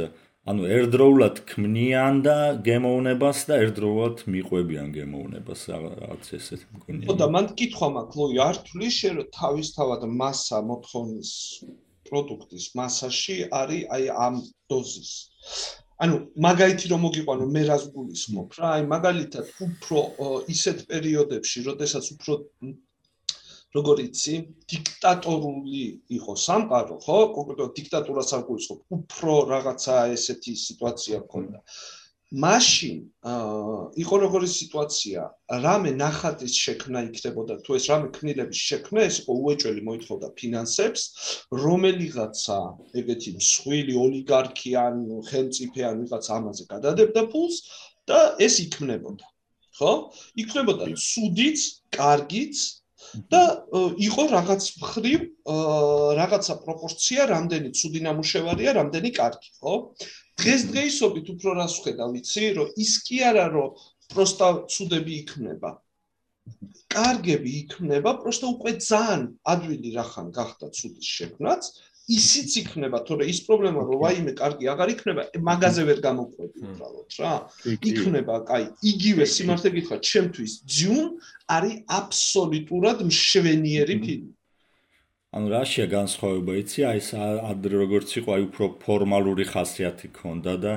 ანუ ერთდროულად ქმნიან და გემოვნებას და ერთდროულად მიყვებიან გემოვნებას რაღაც ესეთ მგონია. ხო და მან კითხვა მაქვს, ლოი არ თulis შე რომ თავისთავად მასა მოთხოვნის პროდუქტის მასაში არის აი ამ დოზის. ანუ მაგალითი რომ მოგიყვანო მე რას გულისხმობ რა აი მაგალითად უფრო ისეთ პერიოდებში, როდესაც უფრო როგორ იცი, დიქტატორული იყო სამყარო, ხო? კონკრეტულად დიქტატურას არ გულისხმობ, უფრო რაღაცა ესეთი სიტუაცია ქონდა. მაშინ იყო როგორი სიტუაცია, რამე ნახატის შექმნა იქნებოდა, თუ ეს რამე ქნილების შექმნა, ეს იყო უეჭველი მოითხოვდა ფინანსებს, რომელიღაცა ეგეთი მსხვილი ოლიგარქი ან ხელმწიფე ან ვიღაც ამაზე გადადებდა ფულს და ეს იქნებოდა. ხო? იქნებოდა ცუდიც, კარგიც და იყო რაღაც მხრივ რაღაცა პროპორცია, რამდენი ცუდი ნამუშევარია, რამდენი კარგი, ხო? დღესდღეობით უფრო რას ხედავ, ვიცი, რომ ის კი არა, რომ პროსტა ცუდები იქნება. კარგები იქნება, პროსტა უკვე ძალიან ადვილი რახან გახდა ცუდის შექმნაც, ისიც იქნება, თორე ის პრობლემა რომ ვაიმე კარგი აღარ იქნება, მაგაზე ვერ გამოყვები უბრალოდ რა. იქნება, კაი, იგივე სიმართლე გითხრა, ჩემთვის ძიუნ არის აბსოლუტურად მშვენიერი ფილმი. ანუ რაშია განსხვავება, იცი? აი ეს ადრე როგორც იყო, აი უფრო ფორმალური ხასიათი ქონდა და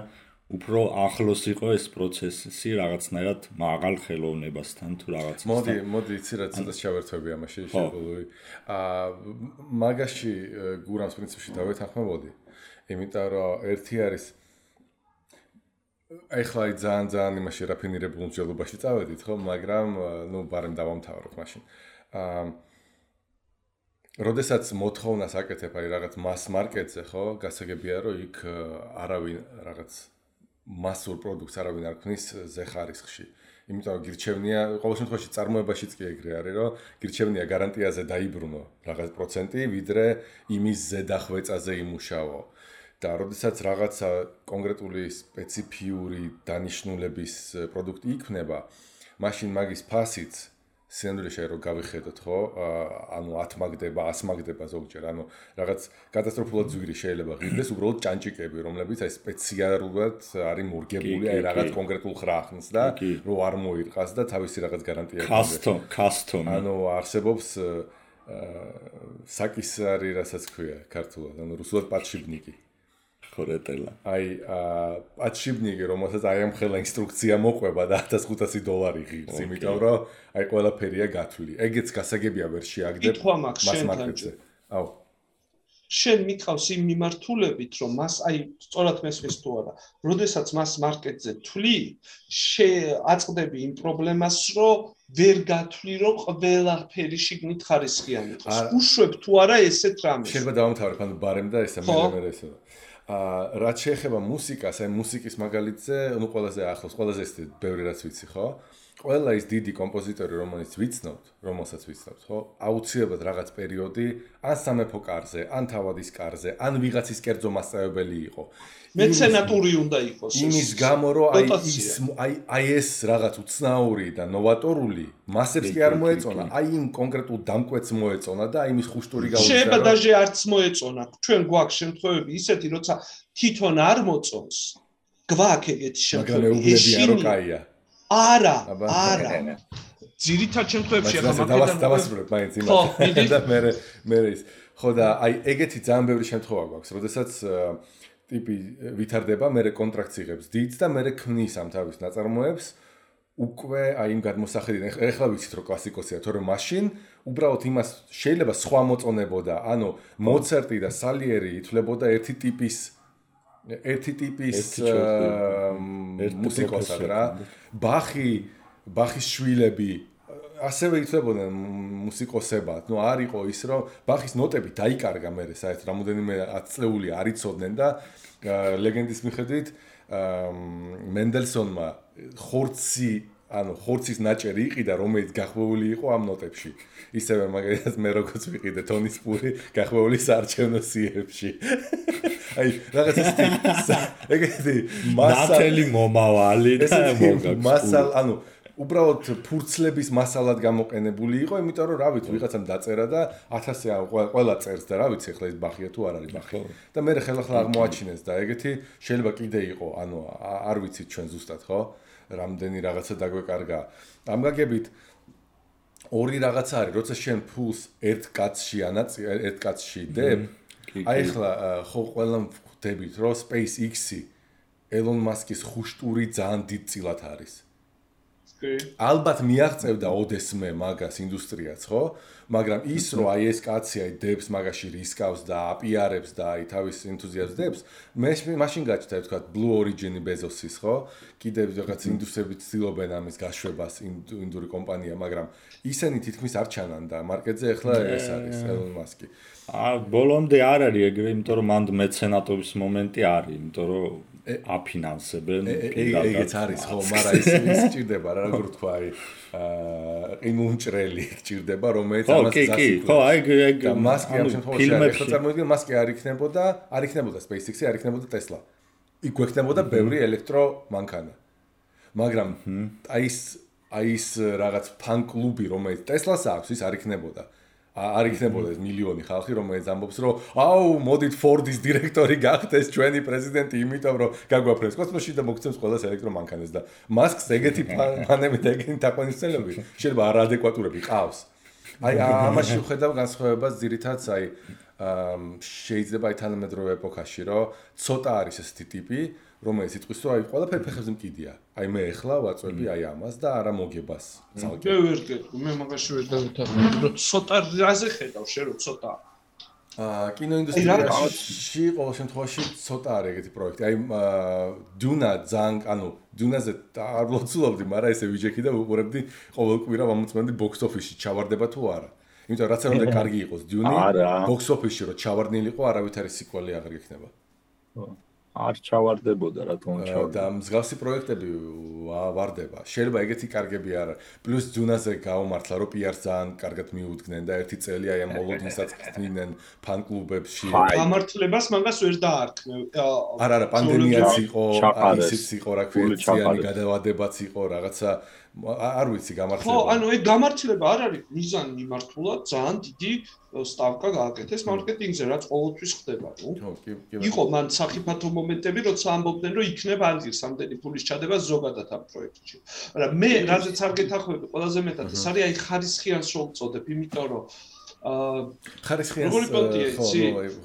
უფრო ახლოს იყო ეს პროცესი რაღაცნაირად მაღალ ხელოვნებასთან თუ რაღაცასთან. მოდი, მოდი, იცი რა ცოტა შევერთვები ამაში შეყოლოი. აა მაგაში გურამს პრინციპში დავეთანხმებოდი. იმიტომ რომ ერთი არის ეხლა აი ძალიან ძალიან იმაში რაფინირებულ მსჯელობაში წავედით ხო, მაგრამ ნუ ბარემ დავამთავროთ მაშინ. აა როდესაც მოთხოვნას აკეთებ აი რაღაც მას მარკეტზე ხო, გასაგებია რომ იქ არავინ რაღაც მასურ პროდუქტს არავინ არ ქმნის ზეხარისხში. იმიტომ რომ გირჩევნია, ყოველ შემთხვევაში წარმოებაშიც კი ეგრე არის, რომ გირჩევნია გარანტიაზე დაიბრუნო რაღაც პროცენტი, ვიდრე იმის ზედახვეწაზე იმუშაო. და როდესაც რაღაცა კონკრეტული სპეციფიური დანიშნულების პროდუქტი იქნება, მაშინ მაგის ფასიც სცენარიაში რომ გავიხედოთ ხო? ანუ 10 მაგდება 100 მაგდება ზოგჯერ ანუ რაღაც კატასტროფულად ზვირი შეიძლება ღირდეს უბრალოდ ჭანჭიკები რომლებიც აი სპეციალურად არის მორგებული აი რაღაც კონკრეტულ ხრახნს და რომ არ მოირყას და თავისი რაღაც გარანტია კასტომ კასტომ ანუ არსებობს საკისარი რასაც ქვია ქართულად ანუ რუსულად პატშიბნიკი ხორეტელა. აი, პაჩიბნიგი, რომელსაც აი ამ ხელა ინსტრუქცია მოყვება და 1500 დოლარი ღირს, იმიტომ რომ აი ყველაფერია გათვლილი. ეგეც გასაგებია ვერ შეაგდებ მას მარკეტზე. აუ. შენ მითხავს იმ მიმართულებით, რომ მას აი სწორად მესმის თუ არა. როდესაც მას მარკეტზე თვლი, შე აწყდები იმ პრობლემას, რომ ვერ გათვლი, რომ ყველაფერი შიგნით ხარისხიანი იყოს. უშვებ თუ არა ესეთ რამეს. შეიძლება დავამთავრებ, ანუ ბარემ და ესა მე მე ესა. აა რაც შეეხება მუსიკას, აი მუსიკის მაგალითზე, ну ყველაზე ახლოს, ყველაზე ეს ბევრი რაც ვიცი, ხო? ყველა ის დიდი კომპოზიტორი, რომელიც ვიცნობთ, რომელსაც ვიცნობთ, ხო? აუცილებლად რაღაც პერიოდი ან სამეფო კარზე, ან თავადის კარზე, ან ვიღაცის კერძო მასწავლებელი იყო. მეცენატური უნდა იყოს იმის გამო რომ აი ის აი აი ეს რაღაც უცნაური და ნოვატორული მასებს კი არ მოეწონა, აი იმ კონკრეტულ დამკვეთს მოეწონა და აი მის ხუშტური გაუჩინა. შეიძლება დაჟე არც მოეწონა. ჩვენ გვაქვს შემთხვევები ისეთი, როცა თვითონ არ მოწონს. გვაქვს ეგეთი შემთხვევები. მაგრამ ეუბნებიან რომ კაია. არა, არა. ძირითად შემთხვევებში ახლა მაგას დავასრულებ მაინც იმას. <laughs> და მე მე ის. ხო და აი ეგეთი ძალიან ბევრი შემთხვევა გვაქვს, როდესაც ტიპი ვითარდება, მე კონტრაქტს იღებს დიდს და მე ქმნის ამ თავის ნაწარმოებს უკვე აი იმ გადმოსახედიდან ეხლა ვიცით რომ კლასიკოსია, თორემ მაშინ უბრალოდ იმას შეიძლება სხვა მოწონებოდა, ანუ მოცარტი და სალიერი ითვლებოდა ერთი ტიპის ერთი ტიპის მუსიკოსად რა. ბახი, ბახის შვილები ასევე ითვლებოდნენ მუსიკოსებად. ნუ არ იყო ის, რომ ბახის ნოტები დაიკარგა მე საერთოდ რამოდენიმე 10 წლეული არიწოდნენ და ლეგენდის მიხედვით მენდელსონმა ხორცი ანუ ხორცის ნაჭერი იყიდა რომელიც გახვეული იყო ამ ნოტებში ისევე მაგალითად მე როგორც ვიყიდე ტონის პური გახვეული საარჩევნო სიებში <laughs> აი რაღაც ის <laughs> ეგეთი მასალი მომავალი და მოგაქვს მასალ ანუ უბრალოდ ფურცლების მასალად გამოყენებული იყო, იმიტომ რომ რა ვიცი, ვიღაცამ დაწერა და 1000-ე ყველა წერს და რა ვიცი, ახლა ეს ბახია თუ არ არის ბახი. და მე ხელახლა აღმოაჩინეს და ეგეთი შეიძლება კიდე იყო, ანუ არ ვიცით ჩვენ ზუსტად, ხო? რამდენი რაღაცა დაგვეკარგა. ამ გაგებით ორი რაღაცა არის, როცა შენ ფულს ერთ კაცში ანაწი ერთ კაცში დებ. აი ახლა ხო ყველა ხვდებით, რომ SpaceX-ი ელონ მასკის ხუშტური ძალიან დიდ წილად არის. ალბათ მიაღწევდა ოდესმე მაგას ინდუსტრიაც, ხო? მაგრამ ის რომ აი ეს კაცი აი დებს მაგაში რისკავს და აპიარებს და აი თავის ენთუზიაზმს დებს, მე მაშინ გაჩნდა თქვა Blue Origin-ი Bezos-ის, ხო? კიდევ რაღაც ინდუსტრიები ცდილობენ ამის გაშვებას ინდური კომპანია, მაგრამ ისინი თითქმის არ ჩანან და მარკეტზე ახლა ეს არის Elon Musk-ი. აა ბოლომდე არ არის ეგრე, იმიტომ რომ მანდ მეცენატობის მომენტი არის, იმიტომ რომ აფინანსებენ ეგეც არის ხო მაგრამ ის ის ჭირდება რა როგორ თქვა აი იმუნჭრელი ჭირდება რომელიც ამას გასიკო ხო აი ეგ მასკი ამ შემთხვევაში ახლა წარმოიდგინე მასკი არ იქნებოდა არ იქნებოდა SpaceX-ი არ იქნებოდა Tesla. იქ გვექნებოდა ბევრი ელექტრო მანქანა მაგრამ აი ის აი ეს რაღაც ფან კლუბი რომელიც Tesla-ს აქვს ის არ იქნებოდა არ იქნებოდა ეს მილიონი ხალხი რომელიც ამბობს რომ აუ მოდით ფორდის დირექტორი გახდეს ჩვენი პრეზიდენტი იმიტომ რომ გაგვაფრენს კოსმოსში და მოგცემს ყველას ელექტრომანქანას და მასკს ეგეთი ფანები და ეგეთი თაყვანისმცემლები შეიძლება არადეკვატურები ყავს. აი ამაში ვხედავ განსხვავებას ძირითადად აი შეიძლება აი თანამედროვე ეპოქაში რომ ცოტა არის ესეთი ტიპი რომელიც იტყვის რომ აი ყველაფერი ფეხებზე მკიდია. აი მე ახლა ვაწვევი აი ამას და არა მოგებას. ძალკე. მე ვერ გეტყვი, მე მაგაში ვერ დავეთანხმები, რომ ცოტა რაზე ხედავ შე რომ ცოტა. აა კინოინდუსტრიაში ყოველ შემთხვევაში ცოტა არის ეგეთი პროექტი. აი დუნა ძალიან, ანუ დუნაზე არ ვლოცულობდი, მაგრამ ესე ვიჯექი და უყურებდი ყოველ კვირა მომწმენდი box office-ში ჩავარდება თუ არა. იმიტომ რაც არ უნდა კარგი იყოს <laughs> დუნი box office-ში რომ ჩავარდნილი იყო, არავითარი სიკველი აღარ გექნება. ხო. არ ჩავარდებოდა რა თქმა უნდა და მსგავსი პროექტები ვარდება. შეიძლება ეგეთი კარგები არა პლუს ჯუნაზე გაუმართლა რომ პიარს ძალიან კარგად მიუდგნენ და ერთი წელი აი ამ მოლოდინსაც ხდნენ ფან კლუბებში გამართლებას მაგას ვერ დაარქმევ. არა არა პანდემიაც იყო ისიც იყო რა ქვია ციანი გადავადებაც იყო რაღაცა არ ვიცი გამართლება. ხო, ანუ ეგ გამართლება არ არის მიზანი მიმართულად, ძალიან დიდი სტავკა გააკეთეს მარკეტინგზე, რაც ყოველთვის ხდება, ნუ. ხო, კი, კი. იყო მან საფათო მომენტები, როცა ამბობდნენ, რომ იქნება ალგირს ამდენი პულის ჩადება ზოგადად ამ პროექტში. მაგრამ მე რაზეც არ გეთახმები, ყველაზე მეტად ეს არის აი ხარისხიანს რო ვწოდებ, იმიტომ რომ აა ხარისხიანს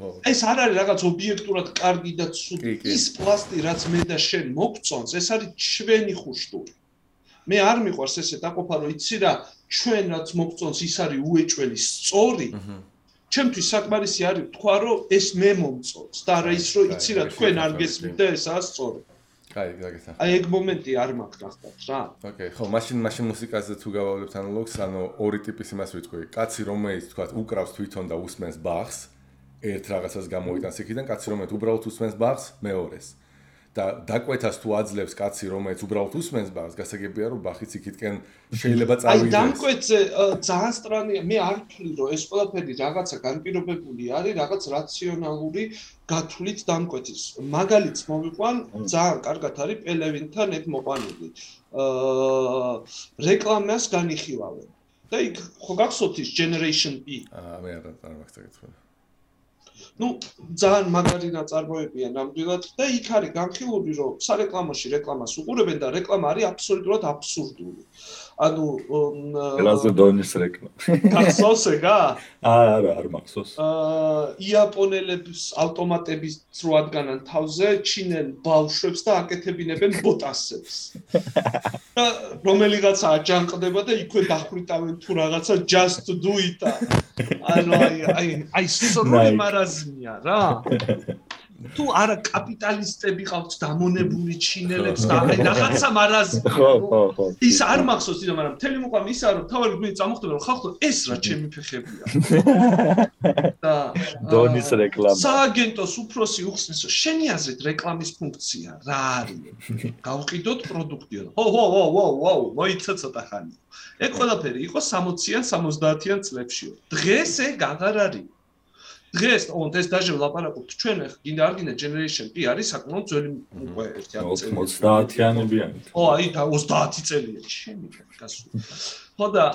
ხო, ეს არ არის რაღაც ობიექტურად კარგი და ცუდი. ის პლასტი, რაც მე და შენ მოგწონს, ეს არის ჩვენი ხუშტური. მე არ მიყვარს ესე დაყოფა რომ იცი რა ჩვენ რაც მოგწონს ის არის უეჭველი სწორი ჩემთვის საკმარისი არის თქვა რომ ეს მე მომწონს და რა ის რომ იცი რა თქვენ არ გესმით და ესაა სწორი კაი, გაგეცა. აი ეგ მომენტი არ მაქვს გახდათ რა. ოკეი, ხო, მაშინ მაშინ მუსიკაზე თუ გავავლებთ ანალოგს, ანუ ორი ტიპის იმას ვიტყვი. კაცი რომელიც თქვა უკრავს თვითონ და უსმენს ბახს, ერთ რაღაცას გამოიტანს იქიდან, კაცი რომელიც უბრალოდ უსმენს ბახს, მეორეს. და დაკვეთას თუ აძლევს კაცი რომელიც უბრალოდ უსმენს ბაღს გასაგებია რომ ბახიც იქითკენ შეიძლება წავიდეს. აი დამკვეთზე ძალიან სტრანია მე არ ვთვლი რომ ეს ყველაფერი რაღაცა განპირობებული არის რაღაც რაციონალური გათვლით დამკვეთის. მაგალითს მოვიყვან ძალიან კარგად არის პელევინთან ერთ მოყანილი აა რეკლამას განიხილავენ. და იქ ხო გახსოვთ ის generation b აა მე არ არ მაგცეკეთ ну ძალიან მაგარი ნაწარმოებია ნამდვილად და იქ არის განხილული რომ სარეკლამოში რეკლამას უყურებენ და რეკლამა არის აბსოლუტურად აბსურდული ანუ ყველაზე დონის რეკლამა გახსოვს ეგა არა არ მახსოვს. აა იაპონელებს ავტომატების რო ადგანან თავზე ჩინელ ბავშვებს და აკეთებინებენ ბოტასებს. და რომელიღაცა აჯანყდება და იქვე დახრიტავენ თუ რაღაცა just do it ანუ აი აი აი სრული მარაზმია რა თუ არა კაპიტალისტები ყავთ დამონებული ჩინელებს და აი <laughs> რაღაცა მარაზმი <laughs> ხო ხო ხო. ის არ მახსოვს თვითონ მაგრამ მთელი მოყვა ისაა რომ თავი მე წამოხდება რომ ხალხო ეს რა ჩემი ფეხებია. <laughs> და დონის რეკლამა. სააგენტოს უფროსი უხსნის რომ შენი აზრით რეკლამის ფუნქცია რა არის? გავყიდოთ პროდუქტი ხო ხო ხო ხო ხო მოიცა ცოტა ხანი ეგ ყველაფერი იყო 60-იან 70-იან წლებშიო დღეს ეგ აღარ არის დღეს თუნდაც ეს დაჟე ვლაპარაკობთ ჩვენ ახ გინდა არ გინდა generation P არის საკმაოდ ძველი უკვე ერთი წელი. 30-იანები არის ო აი და 30 წელია შენი გასულ. ხო და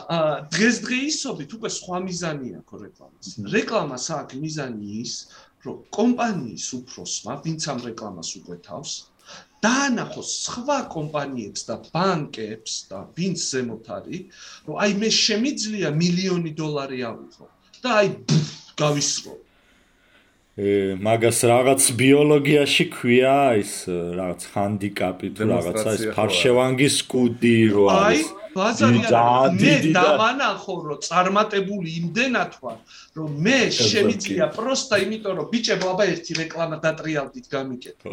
დღეს დღეისობით უკვე სხვა მიზანი აქვს რეკლამას. რეკლამას აქვს მიზანი ის რომ კომპანიის უფროსმა ვინც ამ რეკლამას უკვეთავს დაანახოს სხვა კომპანიებს და ბანკებს და ვინც ზემოთ არის რომ აი მე შემიძლია მილიონი დოლარი ავიღო და აი გავისროლ მაგას რაღაც ბიოლოგიაში ქვია ის რაღაც ჰანდიკაპი თუ რაღაცა ეს ფარშევანგის კუდი რო არის. ბაზარი მე დავანახო რომ წარმატებული იმდენად ვარ რომ მე შემიძლია პროსტა იმიტომ რომ ბიჭებო აბა ერთი რეკლამა დატრიალდით გამიკეთო.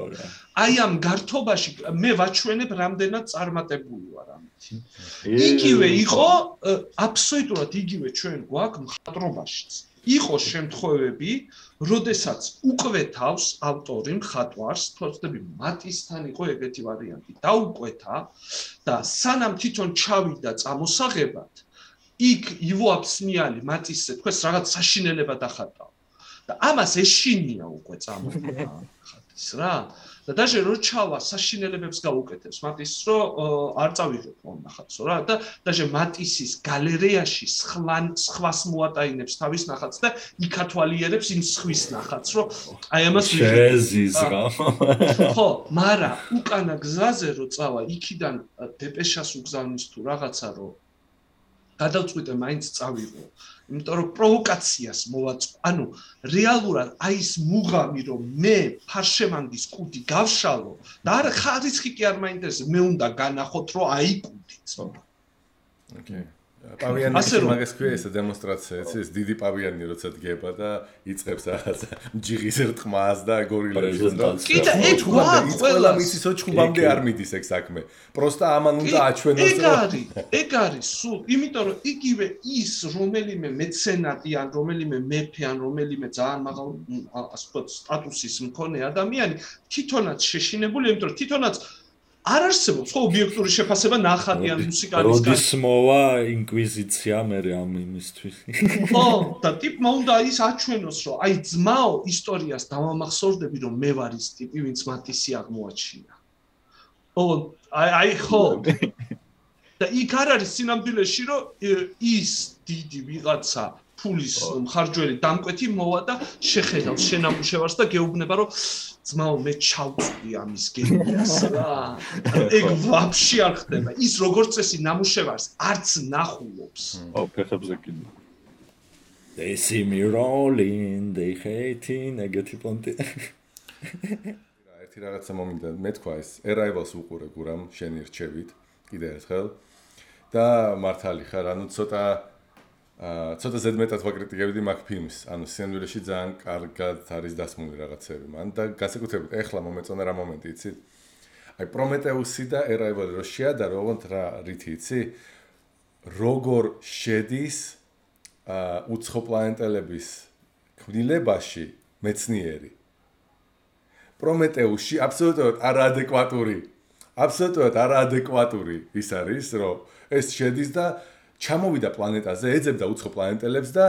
აი ამ გართობაში მე ვაჩვენებ რამდენად წარმატებული ვარ ამით. იგივე იყო აბსოლუტურად იგივე ჩვენ გვაქვს მხატვრობაშიც იყო შემთხვევები, როდესაც უკვეთავს ავტორი მხატვარს, თორსტები მატისთან იყო ეგეთი ვარიანტი. დაუკვეთა და სანამ თვითონ ჩავიდა წამოსაღებად, იქ ივო აფსნიანი მატისზე თქვენს რაღაც საშინელება დახატა. და ამას ეშინია უკვე წამოხდა ხათის რა. და დაჟე რო ჩავა საშინელებებს გაუკეთებს. მატის რო არ წავიღებ მომნახატს რა. და დაჟე მატისის გალერეაში სხვა სხვას მოატაინებს თავის ნახატს და იქათვალიერებს იმ სხვის ნახატს რო აი ამას შეზის რა ხო მარა უკანა გზაზე რო წავა იქიდან დეპეშას უგზავნის თუ რაღაცა რო გადავწყვიტე მაინც წავიღო იმიტომ რომ პროვოკაციას მოვაწყო. ანუ რეალურად აი ეს მუღამი რომ მე ფარშევანგის კუდი გავშალო და არ ხარისხი კი არ მაინტერესებს, მე უნდა განახოთ რომ აი კუდიც. ოკეი. პავიანი მაგას ქვია ეს დემონსტრაცია, ეს დიდი პავიანი როცა დგება და იწებს რაღაც ჯიღის რტყმას და გორილებს და კიდე ეგ გვაქვს ყველა მისის ოჩხუბამდე არ მიდის ეგ საქმე. პროსტა ამან უნდა აჩვენოს რომ ეგ არის, ეგ არის სულ, იმიტომ რომ იგივე ის რომელიმე მეცენატი ან რომელიმე მეფე ან რომელიმე ძალიან მაღალ ასე ვთქვათ სტატუსის მქონე ადამიანი თვითონაც შეშინებული, იმიტომ რომ თვითონაც არ არსებობს ხო ობიექტური შეფასება ნახატი ან მუსიკალის კარი. როდის მოვა ინკვიზიცია მე ამ იმისთვის. ხო, და ტიპმა უნდა ის აჩვენოს, რომ აი ძმაო ისტორიას დავამახსოვრდები, რომ მე ვარ ის ტიპი, ვინც მატისი აღმოაჩინა. ო, აი აი ხო. <laughs> და იქ არ არის სინამდვილეში, რომ ის დიდი ვიღაცა ფულის მხარჯველი დამკვეთი მოვა და შეხედავს შენამუშევარს და გეუბნება, რომ ძმაო მე ჩავწვი ამის გენიას რა. ეგ <laughs> ვაფშე არ ხდება. ის როგორც წესი ნამუშევარს არც ნახულობს. ო ფეხებზე კიდე. They see me rolling they hate negative ponte ერთი რაღაცა მომინდა მე თქვა ეს arrivals უყურე გურამ შენი რჩევით კიდე ერთხელ. და მართალი ხარ ანუ ცოტა აა ცოტა ზედმეტად ვაკრიტიკებდი მაგ ფილმს. ანუ სცენარიაში ძალიან კარგად არის დასმული რაღაცები. მან და განსაკუთრებით ეხლა მომეწონა რა მომენტი, იცი? აი პრომეტეუსი და ერაიბოლი რო შეადარო, ოღონდ რა რითი იცი? როგორ შედის აა უცხო პლანეტელების ქმნილებაში მეცნიერი. პრომეტეუსი აბსოლუტურად არაადეკვატური. აბსოლუტურად არაადეკვატური ის არის, რომ ეს შედის და ჩამოვიდა პლანეტაზე, ეძებდა უცხო პლანეტელებს და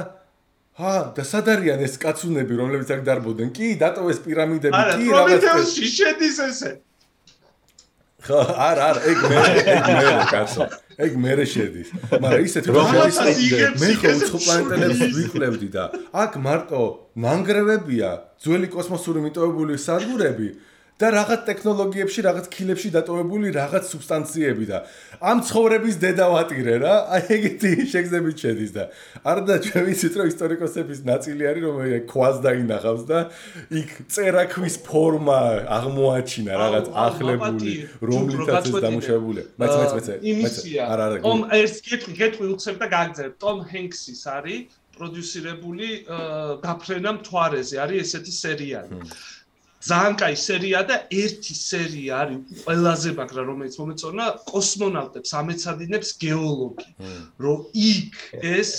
ჰა, და სად არიან ეს კაცუნები, რომლებიც აქ დარბოდნენ? კი, დატოვეს პირამიდები, კი, რაღაცა. არა, პრომეთეუსში შედის ესე. ხა, არ, არ, ეგ მე, ეგ მე, კაცო. ეგ მე შედის. მაგრამ ისეთ რომ შედის, მე ხო უცხო პლანეტელებს ვიკლებდი და აქ მარტო ნანგრევებია, ძველი კოსმოსური მიტოვებული სადგურები. და რაღაც ტექნოლოგიებში, რაღაც ქილებში დატოვებული რაღაც სუბსტანციები და ამ ცხოვრების დედავატირე რა, აი ეგეთი შეგზებით შედის და არ და ჩვენ ვიცით რომ ისტორიკოსების ნაწილი არის რომ ქვას დაინახავს და იქ წერაქვის ფორმა აღმოაჩინა რაღაცახლებული რომლითაც ეს დამუშავებული. მეც მეც მეც მეც არ არ გო. ომ ეს კეთილი კეთილი უცებ და გაგძებ. ტომ ჰენქსის არის პროდიუსირებული გაფრენა მთვარეზე არის ესეთი სერიალი. ძალიან კაი სერია და ერთი სერია არის ყველაზე მაგრა რომელიც მომეწონა კოსმონავტებს ამეცადინებს გეოლოგი რომ იქ ეს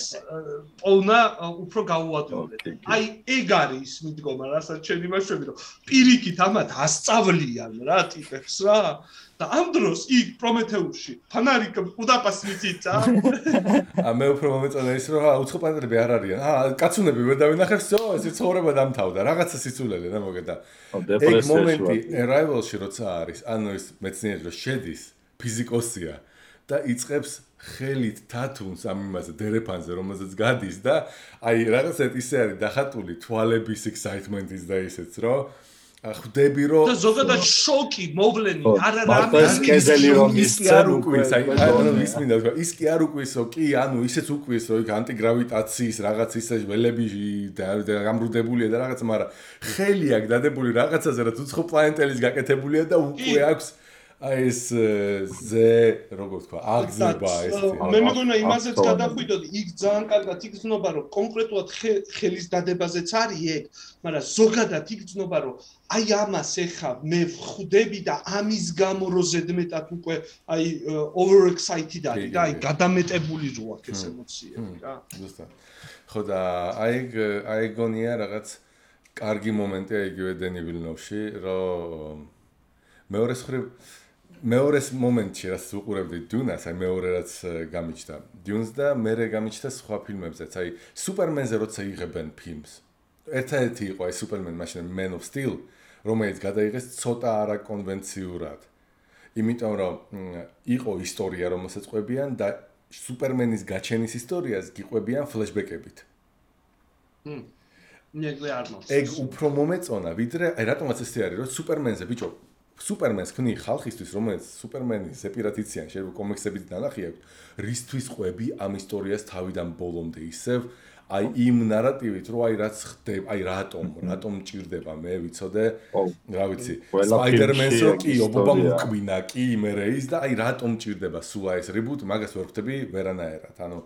პოვნა უფრო გაუადვილეთ აი ეგ არის ის მიდგომა რასაც ჩვენ იმაშები რომ პირიქით ამათ ასწავლიან რა ტიპებს რა. და ამ დროს იქ პრომეთეუში ფანარი უდაპას მიწიცა. ა <laughs> მე უფრო მომეწონა ის რომ უცხოპანელები არ არიან. აა კაცუნები ვერ დავინახეს, ძო, ეს ცხოვრება დამთავრდა. რაღაცა სიცულელე და მოგედა. ეგ მომენტი arrival-ში როცა არის, ანუ ეს მეცნიერი რომ შედის ფიზიკოსია და იწებს ხელით თათუნს ამ იმაზე დერეფანზე რომელზეც გადის და აი რაღაცა ისე არის დახატული თვალების excitement-ის და ისეც რომ ხვდები რომ და ზოგადად შოკი მოვლენი არ არა მარტო ეს კედელი რომ ის კი არ უკვის აი ანუ ის მინდა თქვა ის კი არ უკვისო კი ანუ ისეც უკვის რომ იქ ანტიგრავიტაციის რაღაც ისე ველები გამრუდებულია და რაღაც მაგრამ ხელი აქვს დადებული რაღაცაზე რაც უცხო პლანეტელის გაკეთებულია და უკვე აქვს აი ეს ზე როგორ თქვა აგზება ეს მე მეგონა იმაზეც გადახვიდოდ იქ ძალიან კარგად იგრძნობა რომ კონკრეტულად ხელის დადებაზეც არის ეგ მაგრამ ზოგადად იგრძნობა რომ აი ამას ეხა მე ვხვდები და ამის გამო რო ზედმეტად უკვე აი over excited არის და აი გადამეტებული რო აქვს ეს ემოციები რა. ზუსტად. ხო და აი აი გონია რაღაც კარგი მომენტია იგივე დენი ვილნოვში რომ მეორე ხრი მეორეს მომენტში რაც უყურებდი დუნას, აი მეორე რაც გამიჩნდა. დუნს და მეორე გამიჩნდა სხვა ფილმებზეც, აი სუპერმენზე როცა იღებენ ფილმს. ერთადერთი იყო აი სუპერმენ მაშინ Man of Steel, რომელიც გადაიღეს ცოტა არაკონვენციურად. იმიტომ რომ იყო ისტორია რომელსაც ყვებიან და სუპერმენის გაჩენის ისტორიას გიყვებიან ფლეშბეკებით. მ ნეგლე არ მოხდა. ეგ უფრო მომეწონა, ვიდრე აი რატომაც ესე არის, რომ სუპერმენზე ბიჭო სუპერმენს ხნი ხალხისთვის რომელიც სუპერმენის ეპირატიციან შეიძლება კომიქსებით დანახი აქვს რისთვის ყვები ამ ისტორიას თავიდან ბოლომდე ისევ? აი იმ ნარატივით რომ აი რაც ხდება აი რატომ რატომ მჭირდება მე ვიცოდე? რა ვიცი სპაიდერმენს რო კი ობობა მკვინა კი მე ის და აი რატომ მჭირდება სულ აი ეს რიბუტი მაგას ვერ ხვდები ვერანაერად ანუ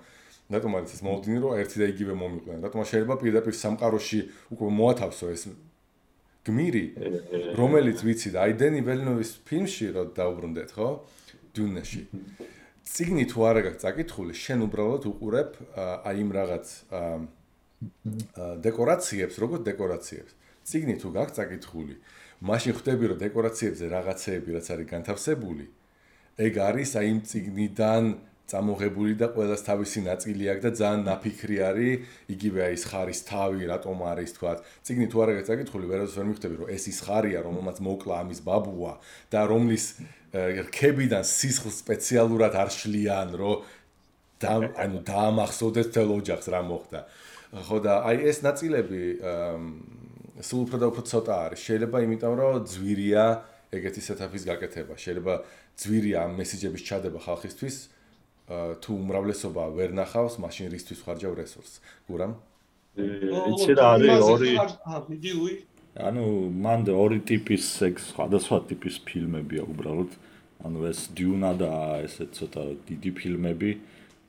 რატომ არის ეს მოუდინი რომ ერთი და იგივე მომიყვნენ რატომ შეიძლება პირდაპირ სამყაროში უკვე მოათავსო ეს გმირი რომელიც ვიცი და აი დენი ველნოვის ფილმში რო დაუბრუნდეთ ხო? დუნაში ციგნი თუ არა გაქვს წაკითხული შენ უბრალოდ უყურებ აი იმ რაღაც დეკორაციებს როგორ დეკორაციებს. ციგნი თუ გაქვს წაკითხული მაშინ ხვდები რომ დეკორაციებზე რაღაცეები რაც არის განთავსებული ეგ არის აი იმ ციგნიდან წამოღებული და ყოველას თავისი ნაწილი აქვს და ძალიან ნაფიქრი არის. იგივე აი ხარის თავი რატომ არის თქვა. ციგნი თუ არ არის წაკითხული ვერასდროს ვერ მიხვდები რომ ეს ის ხარია რომელმაც მოკლა ამის ბაბუა და რომლის რქებიდან სისხლს სპეციალურად არ შლიან რომ და ანუ დაამახსოვრდეს თელ ოჯახს რა მოხდა. ხო და აი ეს ნაწილები სულ უფრო და უფრო ცოტა არის. შეიძლება იმიტომ რომ ძვირია ეგეთი სეტაპის გაკეთება. შეიძლება ძვირია ამ მესიჯების ჩადება ხალხისთვის თუ უმრავლესობა ვერ ნახავს, მაშინ რისთვის ხარჯავ რესურსს? გურამ? იცი რა არის ორი ანუ მან ორი ტიპის ეგ სხვადასხვა ტიპის ფილმებია უბრალოდ. ანუ ეს დიუნა და ესე ცოტა დიდი ფილმები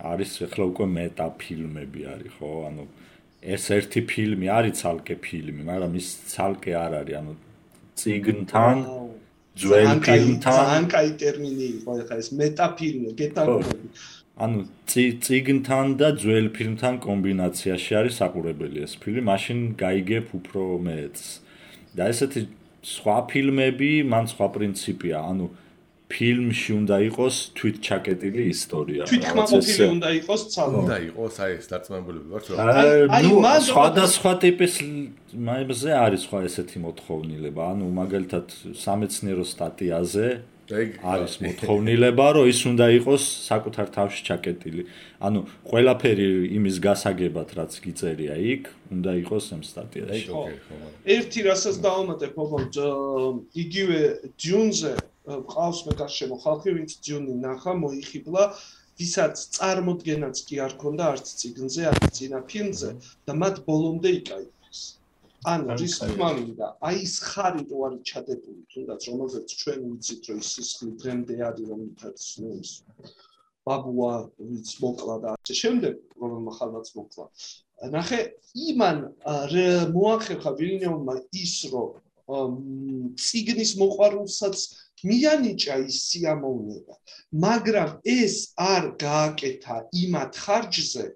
არის ახლა უკვე მეტა ფილმები არის, ხო? ანუ ეს ერთი ფილმი არის ცალკე ფილმი, მაგრამ ის ცალკე არ არის, ანუ ციგნთან ძველ ფილმთან. ძალიან კაი ტერმინი იყო ეხლა ეს მეტაფილმი გეტანკობი ანუ ციგნთან და ძველ ფილმთან კომბინაციაში არის საყურებელი ეს ფილმი. მაშინ გაიგებ უფრო მეც. და ესეთი სხვა ფილმები მან სხვა პრინციპია. ანუ ფილმში უნდა იყოს თვით ჩაკეტილი ისტორია. თვითმყოფილი უნდა იყოს ცალო. უნდა იყოს აი ეს დარწმუნებული ვარ რომ აი სხვადასხვა ტიპის მაიბზე არის სხვა ესეთი მოთხოვნილება. ანუ მაგალითად სამეცნიერო სტატიაზე არის მოთხოვნილება რომ ის უნდა იყოს საკუთარ თავში ჩაკეტილი. ანუ ყველაფერი იმის გასაგებად რაც გიწერია იქ უნდა იყოს ამ სტატიაში. ერთი რასაც დავამატებ, იგივე ჯუნზე ყავს მე გარშემო ხალხი ვინც ჯუნი ნახა მოიხიბლა ვისაც წარმოდგენაც კი არ ქონდა არც ციგნზე არც წინა ფილმზე და მათ ბოლომდე იკაიფეს ანუ რის თქმა უნდა აი ის ხარი რო არის ჩადებული თუნდაც რომელზეც ჩვენ ვიცით რომ ის სისხლი დღემდე არის რომელთაც ნუ ის ბაბუა ვინც მოკლა და ასე შემდეგ რომელმა ხალხაც მოკლა. ნახე იმან მოახერხა ვილნიოვმა ის რომ ციგნის მოყარულსაც მიანიჭა ის სიამოვნება მაგრამ ეს არ გააკეთა იმათ ხარჯზე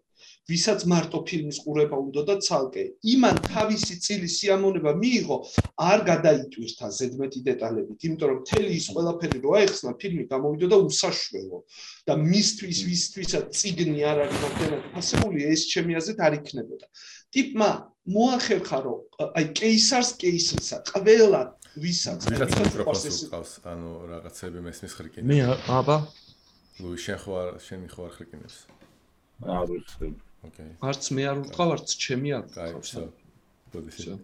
ვისაც მარტო ფილმის ყურება უნდა და ცალკე. იმან თავისი წილი სიამოვნება მიიღო არ გადაიტვირთა ზედმეტი დეტალებით იმიტომ რომ თელი ის ყველაფერი რო აეხსნა ფილმი გამოვიდა და უსაშველო. და მისთვის ვისთვისაც ციგნი არ არის მომდენად ფასებული ეს ჩემი აზრით არ იქნებოდა. ტიპმა მოახერხა რომ აი კეისარს კეისრისა ყველა ვისაც. ვისაც მიკროფონს უყავს ანუ რაღაცები მესმის ხრიკინებს. მე აბა. ლუი შენ ხო არ შენი ხო არ ხრიკინებს? არ ვიცი ოკეი. არც მე არ ვყავ არც ჩემი არ ვყავს ბოდიში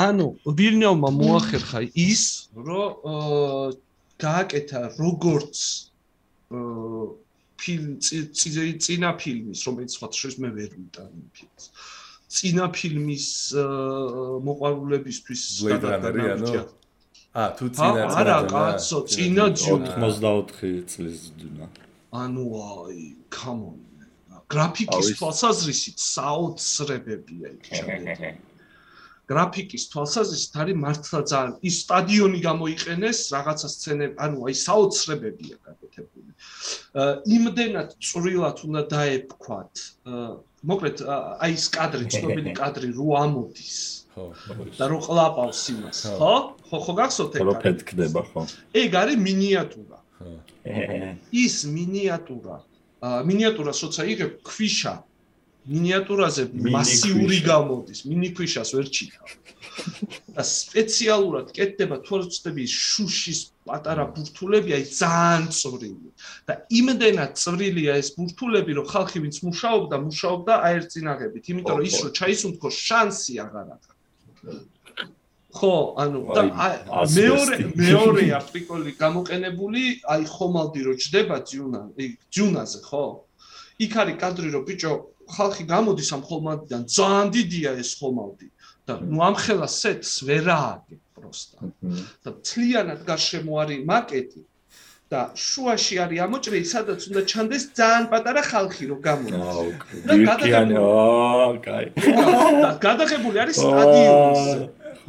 ანუ ვირნიოვმა მოახერხა ის, რომ გააკეთა როგორც ფილმ წინა ფილმის, რომელიც სხვა შორის მე ვერ ვიტანი ფილმს. წინა ფილმის მოყვარულებისთვის გადაგარია. ა თუ წინა წინა არა კაცო წინა ჯუნა 84 წლის ჯუნა ანუ აი come on გრაფიკის თვალსაზრისით საოცრებებია იქ ჩადებული გრაფიკის თვალსაზრისით არის მართლა ძალიან ის სტადიონი გამოიყენეს რაღაცა სცენები ანუ აი საოცრებებია გაკეთებული იმდენად წვრილად უნდა დაეფქვათ. მოკლედ აი ეს კადრი ცნობილი კადრი რო ამოდის ხო და რო ყლაპავს იმას. ხო. ხო? ხო გახსოვთ ეგ რო ფეთქდება ხო. ეგ არის მინიატურა. ხო. ის მინიატურა. მინიატურა სოცა იღებ ქვიშა მინიატურაზე მასიური გამოდის მინი ქვიშას ვერ ჩიქავ და სპეციალურად კეთდება თუ არ ვწდები შუშის პატარა ბურთულები აი ძალიან წვრილი. და იმდენად წვრილია ეს ბურთულები რომ ხალხი ვინც მუშაობდა მუშაობდა აერწინაღებით იმიტომ რომ ის რომ ჩაისუნთქო შანსი აღარ აქვს ხო ანუ და მეორე მეორე არტიკული გამოყენებული აი ხომალდი რო ჯდება ძიუნა ძიუნაზე ხო? იქ არის კადრი რომ ბიჭო ხალხი გამოდის ამ ხომალდიდან ძალიან დიდია ეს ხომალდი. და ნუ ამ ხელა სეტს ვერააგე პროსტა. და თლიანად გარშემო არის მაკეტი და შუაში არის ამოჭრილი სადაც უნდა ჩანდეს ძალიან პატარა ხალხი რო გამოდის. და გადაღებული აა კაი. და გადაღებული არის სტადიონზე.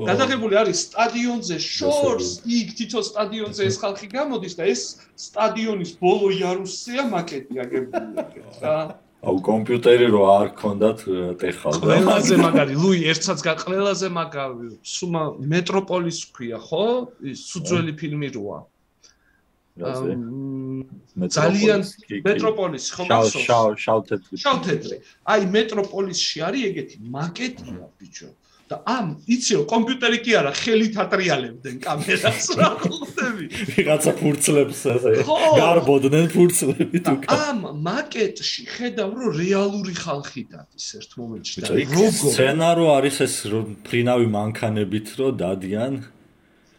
გადაღებული არის სტადიონზე შორს იქ თითო სტადიონზე ეს ხალხი გამოდის და ეს სტადიონის ბოლო იარუსია მაკეტი აგებული. <laughs> რა აუ კომპიუტერი რო არ ქონდათ ტეხავდა. ყველაზე მაგარი, ლუი, ერთსაც გაყლელაზე მაგარი, სუმა მეტროპოლის ქვია, ხო? ის სუძველი ფილმი როა. რაზე? ძალიან მეტროპოლის ხო მახსოვს? შავ შავ შავ თეთრი. შავ თეთრი. აი მეტროპოლისში არის ეგეთი მაკეტია, ბიჭო. და ამ იცი რომ კომპიუტერი კი არა ხელით ატრიალებდნენ კამერას რა ხვდები ვიღაცა ფურცლებს გარბოდნენ ფურცლები თუ ამ მაკეტში ხედავ რომ რეალური ხალხი დადის ერთ მომენტში და როგორ სცენარო არის ეს რომ ფრინავი მანქანებით რომ დადიან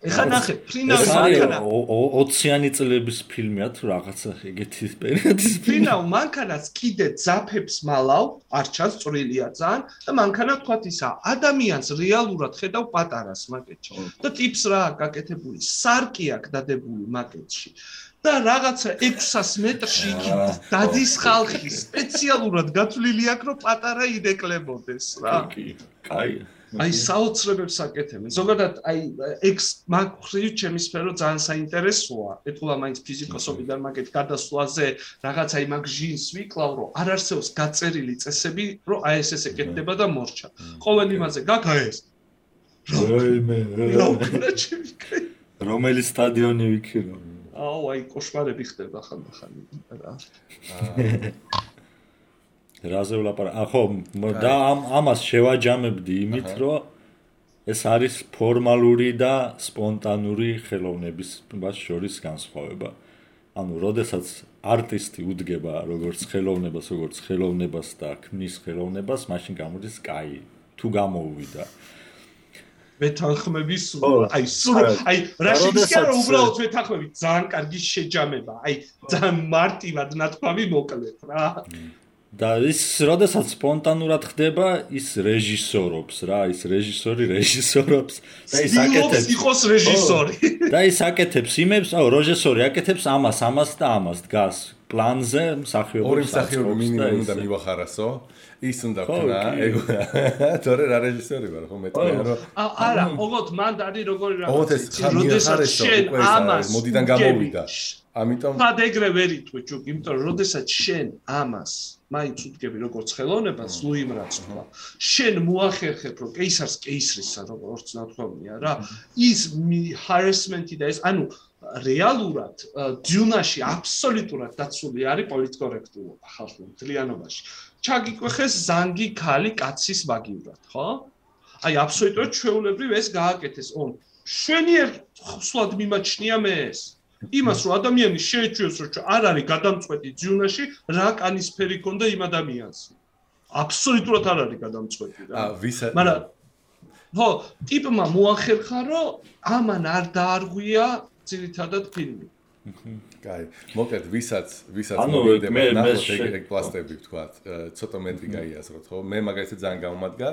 ეხა ნახე, ფრინავი მანქანა 20-იანი წლების ფილმია თუ რაღაცა ეგეთი პერიოდის ფრინავ მანქანას კიდე ძაფებს მალავ, არ ჩანს წვრილია ძალიან და მანქანა თქვა ისა, ადამიანს რეალურად ხედავ პატარას მაკეტში. და ტიპს რა გაკეთებული, სარკი აქვს დადებული მაკეტში. და რაღაცა 600 მეტრში იქ დადის ხალხი სპეციალურად გათვლილი აქვს რომ პატარა იდეკლებოდეს რა. კაი. აი საოცრებებს აკეთებენ. ზოგადად აი ექს მაგხრივ ჩემი სფერო ძალიან საინტერესოა. ეთქვა მაინც ფიზიკოსობიდან მაგეთ გადასვლაზე რაღაც აი მაგ ჟინს ვიკლავ, რომ არ არსებობს გაწერილი წესები, რომ აი ეს ეს ეკეთდება და მორჩა. ყოველ იმაზე გაგაეს. რაიმე რომელი სტადიონი ვიქირო? აუ აი კოშმარები ხდება ხანდახან რა. <laughs> რაზე ვლაპარაკ? ახო, და ამ ამას შევაჯამებდი იმით, რომ ეს არის ფორმალური და სპონტანური ხელოვნების ბას შორის განსხვავება. ანუ, როდესაც არტისტი უდგება როგორც ხელოვნებას, როგორც ხელოვნებას და ქმნის ხელოვნებას, მაშინ გამოდის კაი. თუ გამოუვიდა ვეთანხმები სულ აი სულ აი რაშიც არა უბრალოდ ვეთანხმები ძალიან კარგი შეჯამება აი ძალიან მარტივად ნათქვამი მოკლედ რა და ის როდესაც სპონტანურად ხდება ის რეჟისორობს რა ის რეჟისორი რეჟისორობს და ის აკეთებს. იყოს რეჟისორი. <laughs> და ის აკეთებს იმებს აუ რეჟისორი აკეთებს ამას ამას და ამას დგას პლანზე მსახიობი ორი მსახიობი მინიმუმ უნდა მივახარასო. ის უნდა ხნა ეგ <laughs> თორე რა რეჟისორი ვარ ხო მეტყვი რომ არა ოღონდ მან არის როგორი რა ოღონდ ეს როდესაც შენ ამას მოდიდან გამოვიდა. ამიტომ ხად ეგრე ვერ იტყვი ჯუკ იმიტომ რომ როდესაც შენ ამას მაინც უდგები როგორც ხელოვნებას ლუიმ რაც თქვა შენ მოახერხებ რომ კეისარს კეისრისა როგორც ნათქვამია რა ის ჰარესმენტი და ეს ანუ რეალურად ჯუნაში აბსოლუტურად დაცული არის პოლიტკორექტულობა ხალხურ ძალიანობაში ჩაგიკვეხეს ზანგი ქალი კაცის მაგივრად, ხო? აი აბსოლუტურად ჩვეულებრივ ეს გააკეთეს. ონ შვენიერ ხსვად მიმაჩნია მე ეს. იმას რომ ადამიანი შეეჩვიოს რომ არ არის გადამწყვეტი ძიუნაში რა კანისფერი ქონდა იმ ადამიანს აბსოლუტურად არ არის გადამწყვეტი რა ვისა მაგრამ ხო ტიპმა მოახერხა რომ ამან არ დაარღვია ძირითადად ფილმი კაი. მოკლედ, ვისაც ვისაც მოგიდება ნახოთ ეგ პლასტები ვთქვა, ცოტა მეტრი გაიაზროთ, ხო? მე მაგალითად ძალიან გამომადგა.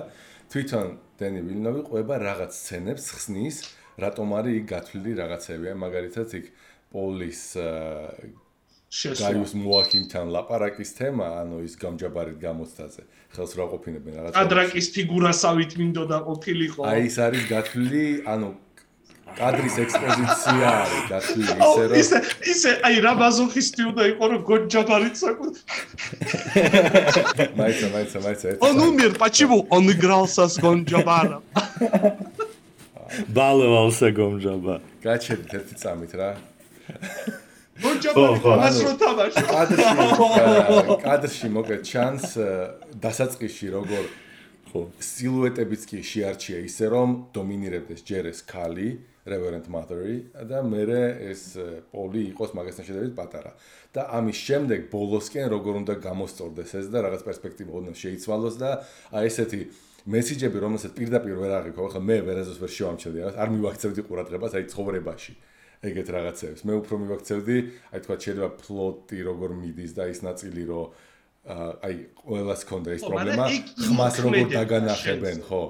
თვითონ დენი ვილნოვი ყובה რაღაც სცენებს ხსნის, რატომ არის იქ გათვლილი რაღაცები, აი მაგალითად იქ პოლის გაიუს მოახიმთან ლაპარაკის თემა, ანუ ის გამჯაბარით გამოცდაზე. ხელს რა ყოფინებენ რაღაც. ადრაკის ფიგურასავით მინდოდა ყოფილიყო. აი ეს არის გათვლილი, ანუ კადრის ექსპოზიცია არის გათვლილი ისე რომ ისე ისე აი რა ბაზოხისტი უნდა იყო რომ გონჯაბარით საკუთ. მაიცა, მაიცა, მაიცა. Он умер, почему он играл со Гонджабаром? ბალვალსა გონჯაბა. გაჩერდით ერთი წამით რა. კადრში <laughs> კადრში მოკლედ ჩანს დასაწყისში როგორ ხო სილუეტებიც კი შეარჩია ისე რომ დომინირებდეს ჯერ ეს ქალი reverend mother-ი და მე ეს პოლი იყოს მაგასთან შედარებით პატარა. და ამის შემდეგ ბოლოსკენ როგორ უნდა გამოსწორდეს ეს და რაღაც პერსპექტივა უნდა შეიცვალოს და აი ესეთი მესიჯები რომელსაც პირდაპირ ვერ აღიქო ხო მე ვერაზოს ვერ შევამჩნევდი არ მივაქცევდი ყურადღებას აი ცხოვრებაში ეგეთ რაღაცებს. მე უფრო მივაქცევდი, აი თქვა შეიძლება ფლოტი როგორ მიდის და ის ნაწილი რო აი ყველას ქონდა ეს პრობლემა, ხმას როგორ დაგანახებენ, ხო?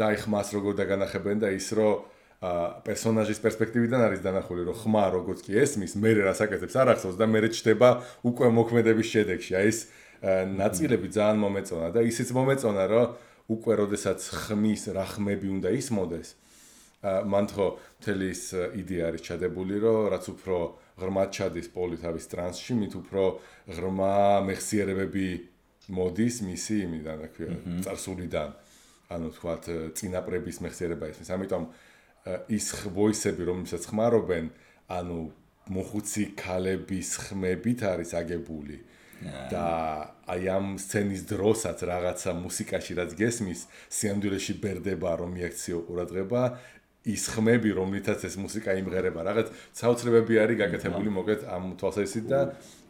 და აი ხმას როგორ დაგანახებენ და ის რო ა პერსონაჟის პერსპექტივიდან არის დანახული რომ ხმა როგორც კი ესმის, მე რასაკეთებს არ ახსოვს და მე რჩდება უკვე მოქმედების შედეგში. აი ეს ნაწილები ძალიან მომეწონა და ისიც მომეწონა რომ უკვე როდესაც ხმის რა ხმები უნდა ისმოდეს, მან თქო მთელი ის იდეა არის ჩადებული, რომ რაც უფრო ღრმად ჩადის პოლი თავის ტრანსში, მით უფრო ღრმა მეხსიერებები მოდის მისი იმიდან, რა ქვია, წარსულიდან. ანუ თქვათ, წინაპრების მეხსიერება ისმის. ამიტომ ის ვოისები, რომელსაც ხმარობენ, ანუ მოხუცი ქალების ხმებით არის აგებული. და აი ამ სცენის დროსაც რაღაცა მუსიკაში რაც გესმის, სიამდვილეში ბერდება რომ მიაქციო ყურადღება, ის ხმები, რომლითაც ეს მუსიკა იმღერება, რაღაც საოცრებები არის გაკეთებული მოკეთ ამ თვალსაზრისით და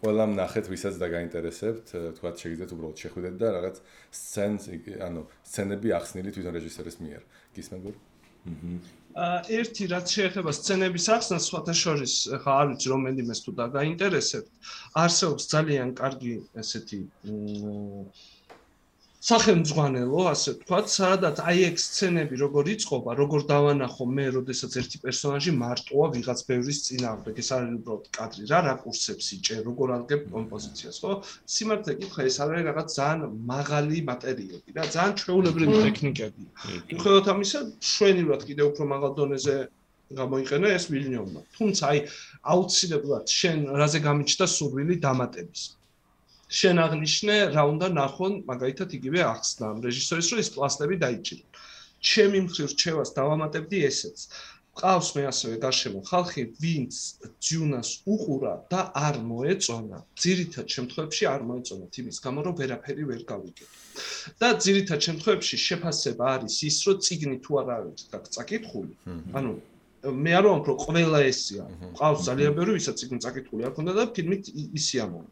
ყველამ ნახეთ, ვისაც დაგაინტერესებთ, თქვა შეგიძლიათ უბრალოდ შეხვიდეთ და რაღაც სცენს, ანუ სცენები ახსნილი თვითონ რეჟისორის მიერ. გისმენგურ? აა ერთი რაც შეეხება სცენების ახსნას, სხვათა შორის, ხა არ ვიცი რომ მენდიმეს თუ დაგაინტერესებთ, არსებობს ძალიან კარგი ესეთი მ სახელმძღვანელო, ასე ვთქვათ, სადაც აი ეგ სცენები როგორ იწყობა, როგორ დავანახო მე, როდესაც ერთი პერსონაჟი მარტოა ვიღაც ბევრის წინააღმდეგ, ეს არის უბრალოდ კადრი, რა რაკურსებს იჭერ, როგორ აღგებ კომპოზიციას, ხო? სიმართლე კითხა, ეს არის რაღაც ძალიან მაღალი მატერიები და ძალიან ჩვეულებრივი ტექნიკები. მიუხედავად ამისა, შვენივრად კიდე უფრო მაღალ დონეზე გამოიყენა ეს ვილნიოვმა. თუმცა აი აუცილებლად შენ რაზე გამიჩნდა სურვილი დამატების. შენ აღნიშნე რა უნდა ნახონ მაგალითად იგივე ახსნა რეჟისორის რომ ეს პლასტები დაიჭირონ. ჩემი მხრივ რჩევას დავამატებდი ესეც. ყავს მე ასევე გარშემო ხალხი ვინც ჯუნას უყურა და არ მოეწონა. ძირითად შემთხვევებში არ მოეწონა იმის გამო რომ ვერაფერი ვერ გავიგე და ძირითად შემთხვევებში შეფასება არის ის რომ ციგნი თუ არ არის დაკწაკითხული ანუ მე არ ვამბობ რომ ყველა ესია ყავს ძალიან ბევრი ვისაც ციგნი წაკითხული არ ქონდა და ფილმით ისიამონა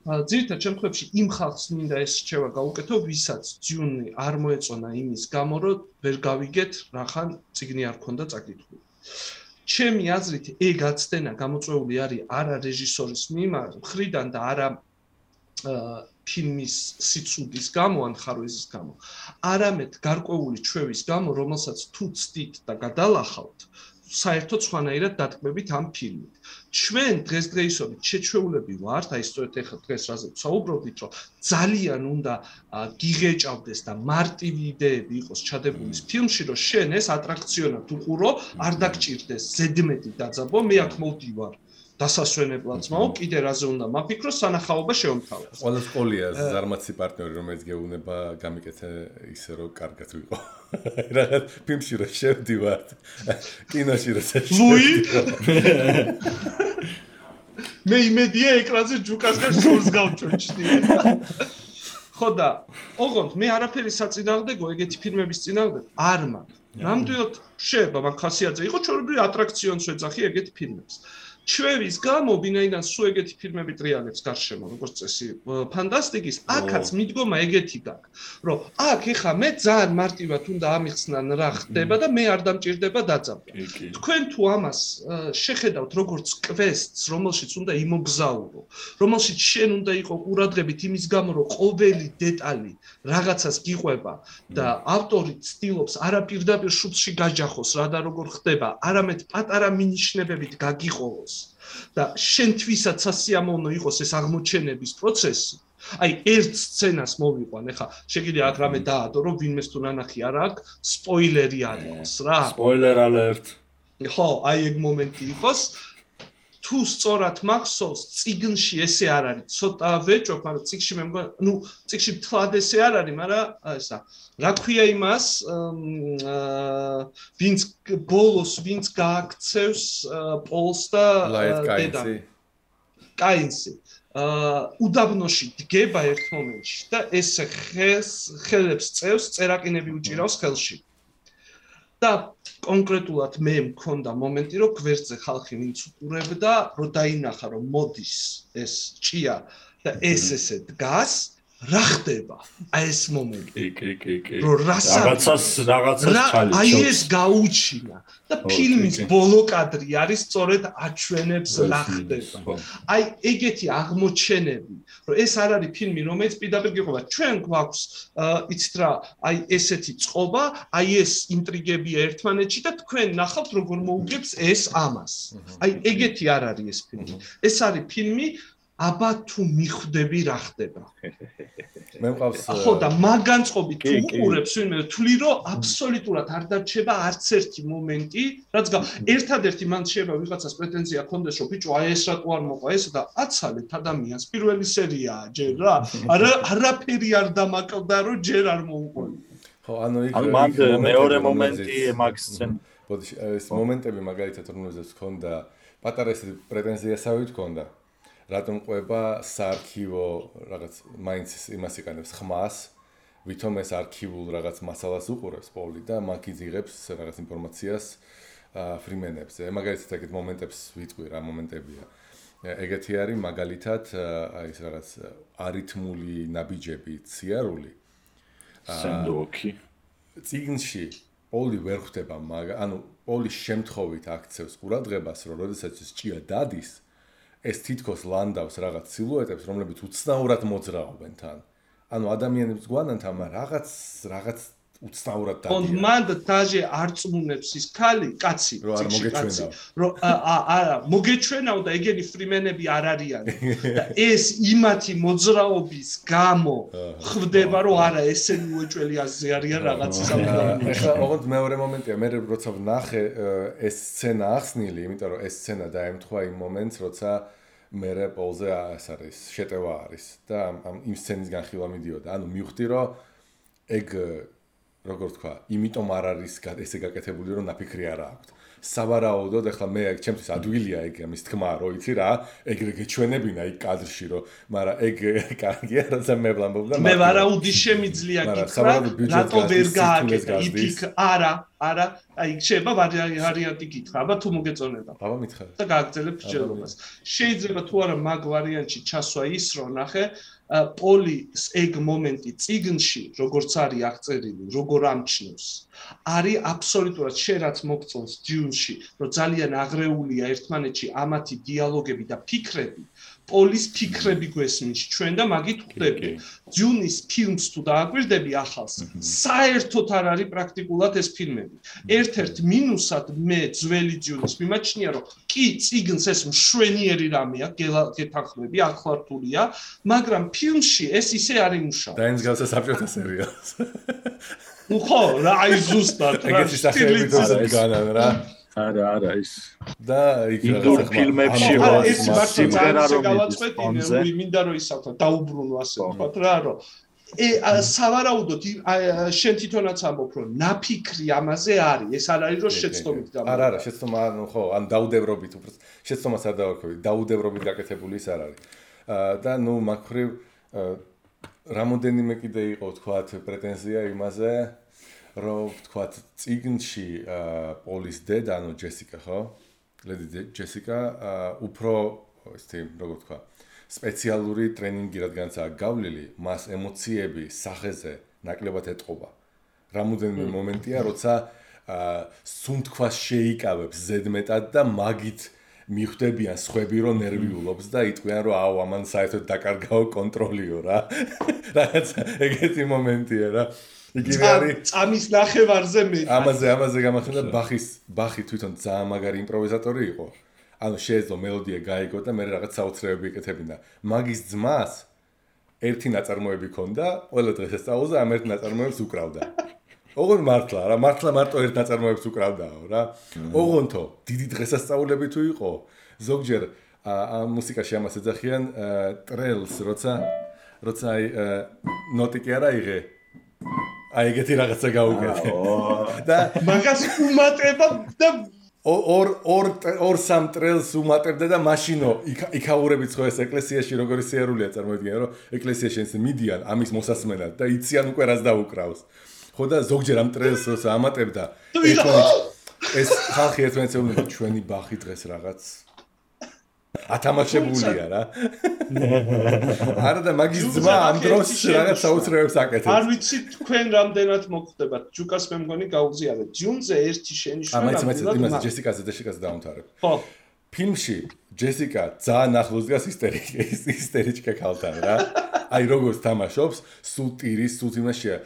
ძირითადად შემთხვევაში იმ ხალხს მინდა ეს რჩევა გაუკეთო, ვისაც ძიუნი არ მოეწონა იმის გამო, რომ ვერ გავიგეთ რახან ციგნი არ ქონდა წაკითხული. ჩემი აზრით, ეგ აცდენა გამოწვეული არის არა რეჟისორის მხრიდან და არა ფილმის სიცუდის გამო ან ხარვეზის გამო. არამედ გარკვეული ჩვევის გამო, რომელსაც თუ ცდით და გადალახავთ, საერთოდ სხვანაირად დათქმებით ამ ფილმით. ჩვენ დღესდღეობით შეჩვეულები ვართ, აი სწორედ ახლა დღეს რაზე საუბრობთ, რომ ძალიან უნდა გიღეჭავდეს და მარტივი იდეები იყოს ჩადებული ფილმში, რომ შენ ეს ატრაქციონად უყურო, არ დაგჭირდეს ზედმეტი დაძაბო, მე აქ მოვდივარ. დასასვენებლად მაო კიდე რაზე უნდა მაფიქრო სანახაობა შეომთავაზო. ყველა სკოლია ზარმაცი პარტნიორი რომელიც გეუბნება გამიკეთე ისე რომ კარგად ვიყო. <laughs> რაღაც ფილმში რა შევდივარ. კინოში რა შევდივარ. ლუი მე იმედია ეკრანზე ჯუკასგან შორს გავჩვენჩდი. ხოდა, ოღონდ მე არაფერი საწინააღმდეგო ეგეთი ფილმების წინააღმდეგ არ მაქვს. ნამდვილად შეიძლება მაგ ხასიათზე იყო ჩვეულებრივი ატრაქციონს ვეძახი ეგეთი ფილმებს. ჩვევის გამო ვინაიდან სულ ეგეთი ფილმები ტრიალებს გარშემო, როგორც წესი, ფანტასტიკის, აქაც მიდგომა ეგეთი გაქვს, რომ აქ ეხა მე ძალიან მარტივად უნდა ამიხსნან რა ხდება და მე არ დამჭირდება დაძაბვა. თქვენ თუ ამას შეხედავთ როგორც კვესტს, რომელშიც უნდა იმოგზაურო, რომელშიც შენ უნდა იყო ყურადღებით იმის გამო, რომ ყოველი დეტალი რაღაცას გიყვება და ავტორი ცდილობს არაპირდაპირ შუბში გაჯახოს რა და როგორ ხდება, არამედ პატარა მინიშნებებით გაგიყოლოს და შენთვისაც სასიამოვნო იყოს ეს აღმოჩენების პროცესი. აი ერთ სცენას მოვიყვან, ეხა შეგიძლია აქ რამე დაადო, რომ ვინმეს თუ ნანახი არ აქვს, სპოილერი არის რა. სპოილერ ალერტ. ხო, აი ეგ მომენტი იყოს. თუ სწორად მახსოვს, ციგნში ესე არ არის, ცოტა ვეჭო, მაგრამ ციგში მე მგონი, ну, ციგში თლად ესე არ არის, მაგრამ ესა, რა ქვია იმას, ვინც ბოლოს ვინც გააქცევს პოლს და დედა. კაინსი. აა უდაბნოში დგება ერთ მომენტში და ეს ხელს ხელებს წევს, წერაკინები უჭირავს ხელში. და კონკრეტულად მე მქონდა მომენტი, რომ გვერდზე ხალხი ვინც უყურებდა, რომ დაინახა, რომ მოდის ეს ჭია და ეს ესე დგას, რა ხდება? აი ეს მომენტი. კი, კი, კი, კი. რომ რაღაცას რაღაცას ჩალიჩო. აი ეს გაუჩინა და ფილმის ბოლო კადრი არის სწორედ აჩვენებს რა ხდება. აი ეგეთი აღმოჩენები, რომ ეს არ არის ფილმი, რომელიც პირდაპირ გიყვება. ჩვენ გვაქვს, იცით რა, აი ესეთი წყობა, აი ეს ინტრიგებია ერთმანეთში და თქვენ ნახავთ როგორ მოუგებს ეს ამას. აი ეგეთი არ არის ეს ფილმი. ეს არის ფილმი, აბა თუ მიხვდები რა ხდება? მე მყავს ხო და მაგანწყობი თუ უყურებს ვინმე თვლი რომ აბსოლუტურად არ დარჩება არც ერთი მომენტი რაც გა ერთადერთი მან შეიძლება ვიღაცას პრეტენზია ქონდეს რომ ბიჭო აი ეს რატო არ მოყვა ეს და აცალეთ ადამიანს პირველი სერიაა ჯერ რა არა არაფერი არ დამაკლდა რომ ჯერ არ მოუყვა ხო ანუ იქ მან მეორე მომენტი მაქსცენ ბოდი ეს მომენტები მაგალითად რომელზეც ქონდა პატარა ეს პრეტენზიასავით ქონდა რატომ ყובה საარქივო რაღაც მაინც იმას იყენებს ხმას ვითომ ეს არქივულ რაღაც მასალას უყურებს პავლი და მაქ იძიღებს რაღაც ინფორმაციას ფრიმენებზე. მაგალითად, ეგეთ მომენტებს ვიტყვი რა მომენტებია. ეგეთი არის მაგალითად აი ეს რაღაც არითმული ნაბიჯები, ციარული. სანდოქი. ციგნში პოლი ვერ ხვდება მაგ, ანუ პოლი შემთხვევით აქცევს ყურადღებას, რომ შესაძაც ჭია დადის, ეს თითქოს ლანდავს რაღაც სილუეტებს, რომლებიც უცნაურად მოძრაობენ თან. ანუ ადამიანებს გვანან თან რაღაც რაღაც უცნაურად დადიან. ხო, მანდ დაჟე არ წმუნებს ის ქალი, კაცი, რო არ მოგეჩვენაო. რო არა, მოგეჩვენაო და ეგენი ფრიმენები არ არიან. <laughs> და ეს იმათი მოძრაობის გამო ხდება, რომ არა, ესენი უეჭველი აზე არიან რაღაც სამყარო. ეხლა ოღონდ მეორე მომენტია, მე როცა ვნახე ეს სცენა ახსნილი, იმიტომ რომ ეს სცენა დაემთხვა იმ მომენტს, როცა მერე პოლზე ეს არის, შეტევა არის და ამ იმ სცენის განხილვა მიდიოდა. ანუ მივხვდი, რომ ეგ როგორ თქვა, იმიტომ არ არის ესე გაკეთებული, რომ ნაფიქრი არ აქვს. სავარაუდოდ ახლა მე ჩემთვის ადვილია ეგ ამის თქმა, რო იცი რა, ეგრე გეჩვენებინა იქ კადრში, რომ მაგრამ ეგ კარგია, რაცა მე ვლამბობ და მე ვარაუდი შემიძლია გიქრა, რატო ვერ გააკეთა იქ არა, არა, აი შეიძლება ვარიანტი გითხრა, აბა თუ მოგეწონება. აბა მითხარ. და გააგზელებ ჯერობას. შეიძლება თუ არა მაგ ვარიანტში ჩასვა ის, რომ ნახე, პოლის ეგ მომენტი ციგნში როგორც არის აღწერილი როგორ ამჩნევს არის აბსოლუტურად შერაც მოგწონს ჯუნში რომ ძალიან აღრეულია ერთმანეთში ამათი დიალოგები და ფიქრები პოლის ფიქრები გვესმის ჩვენ და მაგით ხვდები. ჯუნის ფილმს თუ დააკვირდები ახალს, საერთოდ არ არის პრაქტიკულად ეს ფილმები. ერთ-ერთ მინუსად მე ძველი ჯუნის მიმაჩნია, რომ კი ციგნს ეს მშვენიერი რამეა, გეთანხმები, ახლართულია, მაგრამ ფილმში ეს ისე არ იმუშავა. დაენს გავსა საბჭოთა სერიალს. <laughs> ხო, რა აი ზუსტად, რა სტილიც განან რა. არა, არა, ის და იქ რაღაც ფილმებში რო ის მარტო ძალიან გავაწყვეტინე, მინდა რომ ისავთა დაუბრუნო ასე ვთქვათ რა, რომ ე სავარაუდოდ შენ თვითონაც ამბობ რომ ნაფიქრი ამაზე არის ეს არ არის რომ შეცდომით გამო არა არა შეცდომა ანუ ხო ან დაუდევრობით უფრო შეცდომას არ დავაქვი დაუდევრობით გაკეთებული ის არ არის. და ნუ მაგხრივ რამოდენიმე კიდე იყო თქვათ პრეტენზია იმაზე რომ ვთქვათ ციგნში პოლის დედა ანუ ჯესიკა ხო? ლედი ჯესიკა უფრო ესეთი როგორ თქვა სპეციალური ტრენინგი რადგანაც აქვს გავლილი მას ემოციები სახეზე ნაკლებად ეტყობა. რამოდენიმე მომენტია როცა სუნთქვას შეიკავებს ზედმეტად და მაგით მიხვდებიან სხვები რომ ნერვიულობს და იტყვიან რომ აუ ამან საერთოდ დაკარგაო კონტროლიო რა. <laughs> რაღაც ეგეთი მომენტია რა იგივე არის წამის ნახევარზე მე ამაზე ამაზე გამახსენდა ბახის ბახი თვითონ ძალიან მაგარი იმპროვიზატორი იყო. ანუ შეეძლო მელოდია გაიგო და მე რაღაც საოცრებები ეკეთებინა. მაგის ძმას ერთი ნაწარმოები ქონდა ყველა დღეს ესწავლოდა ამ ერთ ნაწარმოებს უკრავდა. <laughs> ოღონ მართლა რა მართლა მარტო ერთ ნაწარმოებს უკრავდაო რა. ოღონთო დიდი დღესასწაულები თუ იყო? ზოგჯერ ამ მუსიკაში ამას ეძახიან ტრელს როცა როცა აი ნოტი კი არა იღე აი ეგეთი რაღაცა გაუკეთე. და მაგას უმატება და ორ ორ ორ სამ ტრელს უმატებდა და მაშინო იქაურებით ხო ეს ეკლესიაში როგორი სიარულია წარმოიდგინე რომ ეკლესიაში ეს მიდიან ამის მოსასმენად და იციან უკვე რას დაუკრავს. ხო და ზოგჯერ ამ ტრელს როცა ამატებდა ეს ხალხი ერთმანეთს ეუბნება ჩვენი ბახი დღეს რაღაც ათამაშებულია რა. <laughs> არა და მაგის ძმა ამ დროს რაღაც საოცრებებს აკეთებს. არ ვიცი თქვენ რამდენად მოხდებათ. ჯუკას მე მგონი გაუზიარეთ. ჯუნზე ერთი შენიშვნა. ამაიც მეც იმას ჯესიკაზე და შეკაზე დაუნთარებ. ხო. ფილმში ჯესიკა ძალიან ახლოს დგას ისტერიკის ისტერიჩკა ქალთან რა. აი როგორც თამაშობს, სულ ტირის, სულ იმაშია.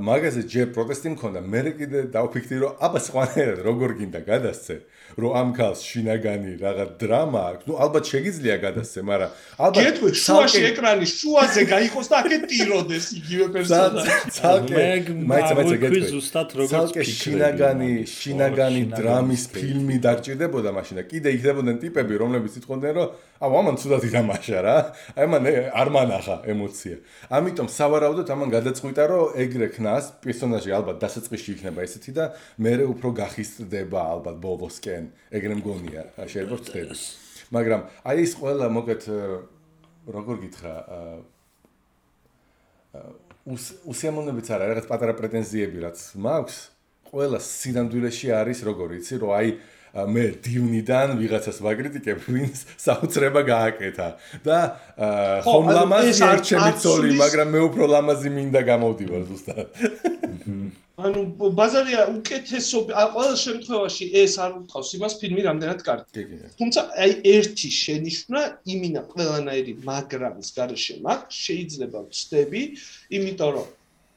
მაგაზე ჯერ პროტესტი მქონდა, მე კიდე დავფიქრდი რომ აბა სხვანაირად როგორ გინდა გადასცე, რომ ამ ქალს შინაგანი რაღაც დრამა აქვს. ნუ ალბათ შეგიძლია გადასცე, მაგრამ ალბათ გეტყვი შუაში ეკრანის შუაზე გაიყოს და აქეთ ტიროდეს იგივე პერსონაჟი. ცალკე მაიცა მაიცა გეტყვი ზუსტად როგორც შინაგანი შინაგანი დრამის ფილმი დაგჭირდებოდა მაშინ და კიდე იქნებოდნენ ტიპები რომლებიც იტყოდნენ რომ აუ ამან ცუდად ითამაშა რა. აი მან არ მანახა ემოცია. ამიტომ სავარაუდოდ ამან გადაწყვიტა რომ ეგრე ქნას პერსონაჟი ალბათ დასაწყისში იქნება ესეთი და მე უფრო გახისტდება ალბათ ბოლოსკენ. ეგრე მგონია, შეიძლება ვწდები. მაგრამ აი ეს ყველა მოკეთ როგორ გითხრა უს უსიამოვნებიც არა, რაღაც პატარა პრეტენზიები რაც მაქვს, ყველა სინამდვილეში არის როგორ იცი, რომ აი მე დივნიდან ვიღაცას ვაკრიტიკებ, ვინც საოცრება გააკეთა და ხომ ლამაზი არჩემი ცოლი, მაგრამ მე უფრო ლამაზი მინდა გამოვდივარ ზუსტად. <laughs> ანუ ბაზარია უკეთესო ყოველ შემთხვევაში ეს არ უთავს იმას ფილმი რამდენად კარგი. თუმცა აი ერთი შენიშვნა იმინა ყველანაირი მაგრამის garaშე მაგ შეიძლება ვწდები, იმიტომ რომ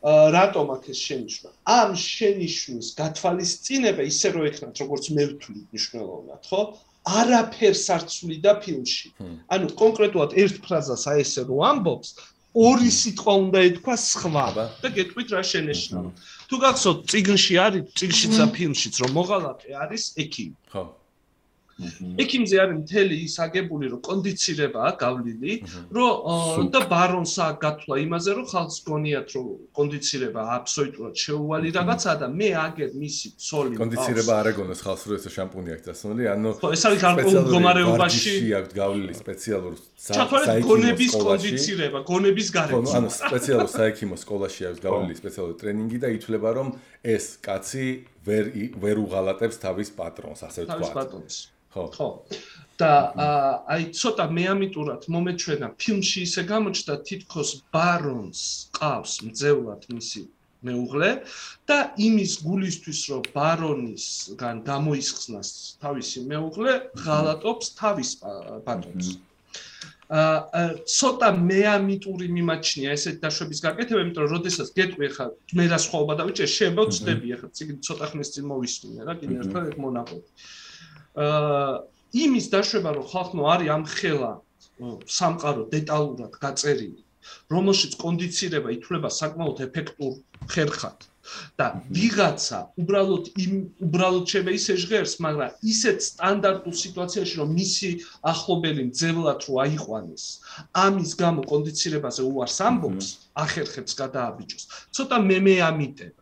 რატომ აქ ეს შენიშვნა? ამ შენიშვნის გათვალისწინება ისე რო ექნათ, როგორც მე ვთვლი მნიშვნელოვნად, ხო? არაფერს არ ცვლიდა ფილმში. ანუ კონკრეტულად ერთ ფრაზას აი ესე რო ამბობს, ორი სიტყვა უნდა ეთქვა სხვა და გეტყვით რა შენიშნა. თუ გახსოვთ, ციგნში არის, ციგნშიც და ფილმშიც რომ მოღალატე არის ექიმი. ხო. ექიმზე არის მთელი ის აგებული რომ კონდიცირებაა გავლილი რომ და ბარონსა გათვლა იმაზე რომ ხალხს გონიათ რომ კონდიცირება აბსოლუტურად შეუვალი რაღაცაა და მე აგერ მისი ცოლი კონდიცირება არ ეგონოს ხალხს რომ ეს შამპუნი აქვს დასმული ანუ ეს არის გარკვეულ მდგომარეობაში აქვს გავლილი სპეციალურ საიქიმო გონების კონდიცირება გონების გარეთ ანუ სპეციალურ საიქიმო სკოლაში აქვს გავლილი სპეციალური ტრენინგი და ითვლება რომ ეს კაცი ვერ ვერ უღალატებს თავის პატრონს ასე ვთქვა თავის პატრონს. ხო. ხო. და აი ცოტა მეამიტურად მომეჩვენა ფილმში ისე გამოჩნდა თითქოს ბარონს ყავს მძევლად მისი მეუღლე და იმის გულისთვის რომ ბარონისგან გამოისხსნას თავისი მეუღლე ღალატობს თავის პატრონს ცოტა მეამიტური მიმაჩნია ესეთ დაშვების გაკეთება, იმიტომ რომ როდესაც გეტყვი ხა მე რა სხვაობა დავიჭერ, შეიძლება ვწდები ხა ციგნი ცოტა ხნის წინ მოვისმინე რა, კიდე ერთხელ ეგ მონაყოდი. აა იმის დაშვება რომ ხალხმა არის ამ ხელა სამყარო დეტალურად გაწერილი რომელშიც კონდიცირება ითვლება საკმაოდ ეფექტურ ხერხად და ვიღაცა უბრალოდ იმ უბრალოდ შეიძლება ისე ჟღერს მაგრამ ისეთ სტანდარტულ სიტუაციაში რომ მისი ახლობელი ძევლად რო აიყვანეს ამის გამო კონდიცირებაზე უარს ამბობს ახერხებს გადააბიჭოს. ცოტა მე მე ამიტებ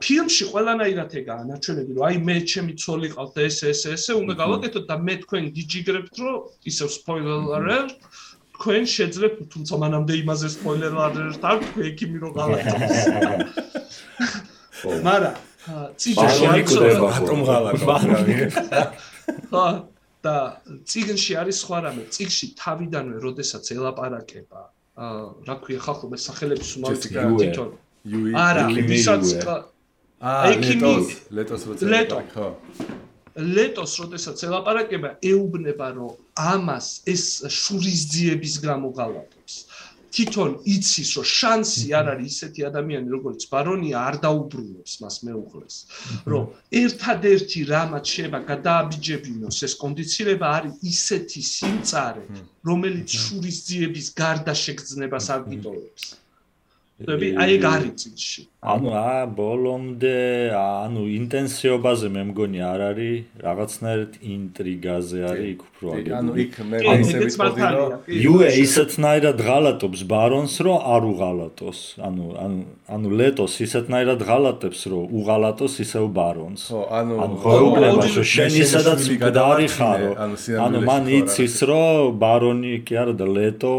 ფილმში ყველანაირად ეგაა ნაჩვენები რომ აი მე ჩემი ცოლი ყავთ და ეს ეს ესე უნდა გავაკეთოთ და მე თქვენ გიჯიგრებთ რომ ისევ სპოილერ ალერტ თქვენ შეძლებთ თუმცა მანამდე იმაზე სპოილერ ალერტ არ თქვენ ექიმი რო გავაკეთოთ მარა ციჯაში არის რატომ ღალატო ხო და ციგნში არის სხვა რამე. ციგში თავიდანვე როდესაც ელაპარაკება აა რა ქვია ხალხობა სახელების უმავით თვითონ იუი არა ვისაც აა ლეტოს ლეტოს როცა ხო ლეტოს როდესაც ელაპარაკება ეუბნება რომ ამას ეს შურისძიების გამო ღალატობს თვითონ იცის რომ შანსი არ არის ისეთი ადამიანი როგორც ბარონია არ დაუბრუნებს მას მეუღლეს. რომ ერთადერთი რამაც შეიძლება გადააბიჯებინოს ეს კონდიცირება არის ისეთი სიმწარე რომელიც შურისძიების გარდა შეგრძნებას არ გიტოვებს ხდები აი ეგ არის წინში. ანუ ა ბოლომდე ანუ ინტენსიობაზე მე მგონი არ არის რაღაცნაირად ინტრიგაზე არის იქ უფრო აგებული ანუ იქ მე ისე ვიტყოდი რომ იუე ისეთნაირად ღალატობს ბარონს რომ არ უღალატოს. ანუ ანუ ანუ ლეტოს ისეთნაირად ღალატებს რომ უღალატოს ისევ ბარონს. ხო ანუ ანუ პრობლემა რომ შენ ისედაც მკვდარი ხარო. ანუ მან იცის რომ ბარონი კი არა და ლეტო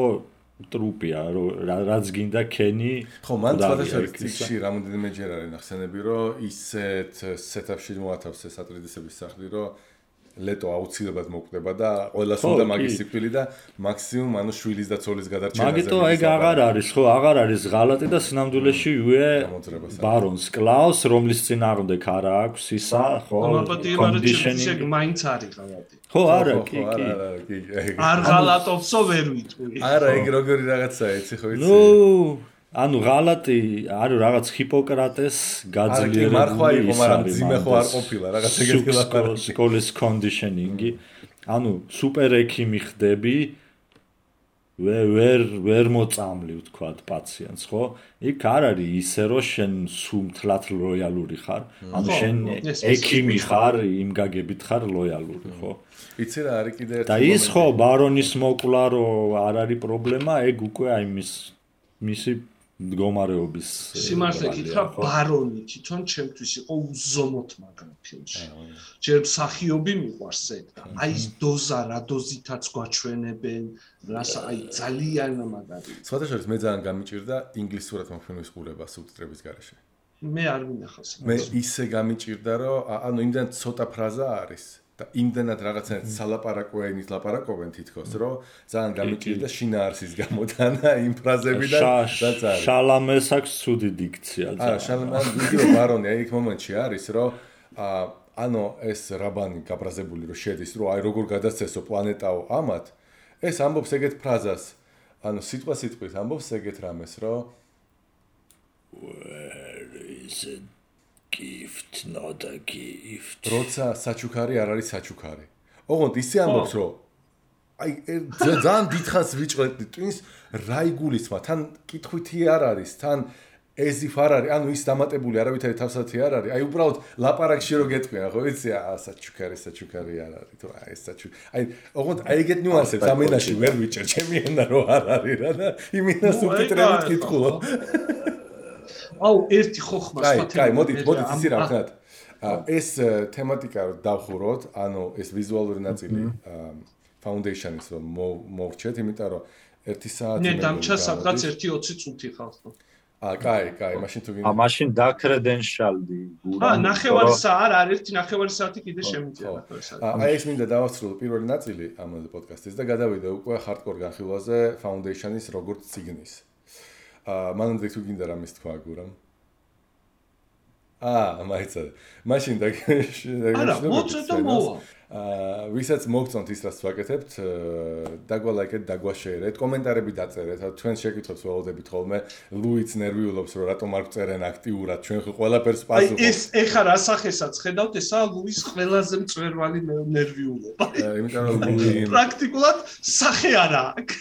ტრუპია რომ რაც გინდა კენი ხო მან სხვადასხვა ციკში რამოდენიმეჯერ არის ნახსენები რომ ისეთ სეტაპში მოათავს ეს ატრიდისების სახლი რომ ლეტო აუცილებლად მოკვდება და ყოველას უნდა მაგის სიკვდილი და მაქსიმუმ ანუ შვილის და ცოლის გადარჩენაზე. მაგიტო ეგ აღარ არის, ხო, აღარ არის ღალატი და სინამდვილეში უე ბარონს კლაუს, რომლის წინააღმდეგ არა აქვს ისა, ხო? კონდიშენი ეგ მაინც არის ღალატი. ხო, არა, კი, კი. არ ღალატობსო ვერ ვიტყვი. არა, ეგ როგორი რაღაცაა, იცი ხო იცი? ნუ ანუ ღალატი არის რაღაც ჰიპოკრატეს გაძლიერებული ის მარხვა იყო მაგრამ ძიმე ხო არ ყოფილა რაღაც ეგეთი ლაპარაკი. სკოლის კონდიშენინგი ანუ სუპერ ექიმი ხდები ვერ ვერ ვერ მოწამლი ვთქვათ პაციენტს ხო? იქ არ არის ისე რომ შენ სუმთლად ლოიალური ხარ. ანუ შენ ექიმი ხარ. იმ გაგებით ხარ ლოიალური ხო? იცი რა არის კიდე ერთი და ის ხო ბარონის მოკლა რომ არ არის პრობლემა ეგ უკვე აი მის მისი მდგომარეობის სიმართლე გითხრა ბარონი თვითონ ჩემთვის იყო უზომოთ მაგრამ ფილმში. ჯერ მსახიობი მიყვარს ეგ და აი ეს დოზა რა დოზითაც გვაჩვენებენ რას აი ძალიან მაგარი. სხვადასხვა მე ძალიან გამიჭირდა ინგლისურად ამ ფილმის ყურება სუბტიტრების გარეშე. მე არ მინახავს მე ისე გამიჭირდა რომ ანუ იმდან ცოტა ფრაზა არის იმდანად რაღაცა სალაპარაკო ენით ლაპარაკობენ თითქოს რომ ძალიან გამიჭირდა შინაარსის გამოდან <laughs> იმ ფრაზებიდან და შალამეს აქვს ცუდი დიქცია აა შალამან ვიდეო ბარონი აი იქ მომენტში არის რომ აა ანუ ეს რაბანი გაბრაზებული რომ შედის რომ აი როგორ გადასცესო პლანეტაო ამათ ეს ამბობს ეგეთ ფრაზას. ანუ სიტყვა სიტყვით ამბობს ეგეთ რამეს რომ where is it gift not a gift როცა საჩუქარი არ არის საჩუქარი. ოღონდ ისე ამბობს რომ აი ძალიან დიდხანს ვიჭრეთ ტვინს რა იგულისმა თან კითხვითი არ არის თან ეზიფ არ არის ანუ ის დამატებული არავითარი თავსათი არ არის. აი უბრალოდ ლაპარაკში რო გეტყვია ხო ვიცი ა საჩუქარი საჩუქარი არ არის თუ აი საჩუ აი ოღონდ აი ეგეთ ნიუანსებს ამინაში ვერ ვიჭერ ჩემი ენა რო არ არის რა და იმინა სუბტიტრებით კითხულო აუ ერთი ხოხმა სხვა თემა. კაი, მოდით, მოდით ისი რა ვქნათ. ეს თემატიკა დავხუროთ, ანუ ეს ვიზუალური ნაწილი foundation-ის რომ მოვრჩეთ, იმიტომ რომ 1 საათი მე დამჩა სადღაც 1:20 წუთი ხალხო. აა, კაი, კაი, მაშინ თუ გინდა. აა, მაშინ დაკრედენშალდი. აა, ნახევარი საათ, არ ერთი ნახევარი საათი კიდე შემიძლია ნახევარი საათი. აა, ეს მინდა დავასრულო პირველი ნაწილი ამ პოდკასტის და გადავიდე უკვე hardcore განხილვაზე foundation-ის როგორც ციგნის. აა მანამდე თუ გინდა რამის თქვა გურამ? აა მაიცა მაშინ და არა მოწე და მოვა. აა ვისაც მოგწონთ ის რაც ვაკეთებთ დაგვალაიკეთ დაგვაშერეთ კომენტარები დაწერეთ. თქვენ შეკითხვებს ველოდებით ხოლმე. ლუიც ნერვიულობს რომ რატომ არ წერენ აქტიურად. ჩვენ ხო ყველაფერს პასუხობთ. აი ეს ეხა რა სახესაც ხედავთ ესა ლუის ყველაზე მწვერვალი ნერვიულობა. იმიტომ რომ <laughs> ლუი პრაქტიკულად სახე არა აქვს.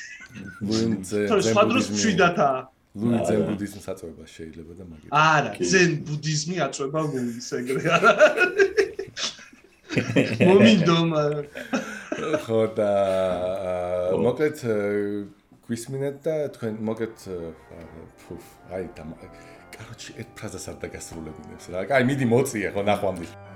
ლუინზე <laughs> სხვა დროს მშვიდათაა ლუი ძენ ბუდიზმს აწובה შეიძლება და მაგით. არა, ძენ ბუდიზმი აწובה ლუის ეგრე არა. მომინდომა. ხო და მოკლედ э, გვისმინეთ და თქვენ მოკლედ э, ფუფ, აი და კაროჩი ერთ ფრაზას არ დაგასრულებინებს რა. აი მიდი მოწიე ხო ნახვამდე.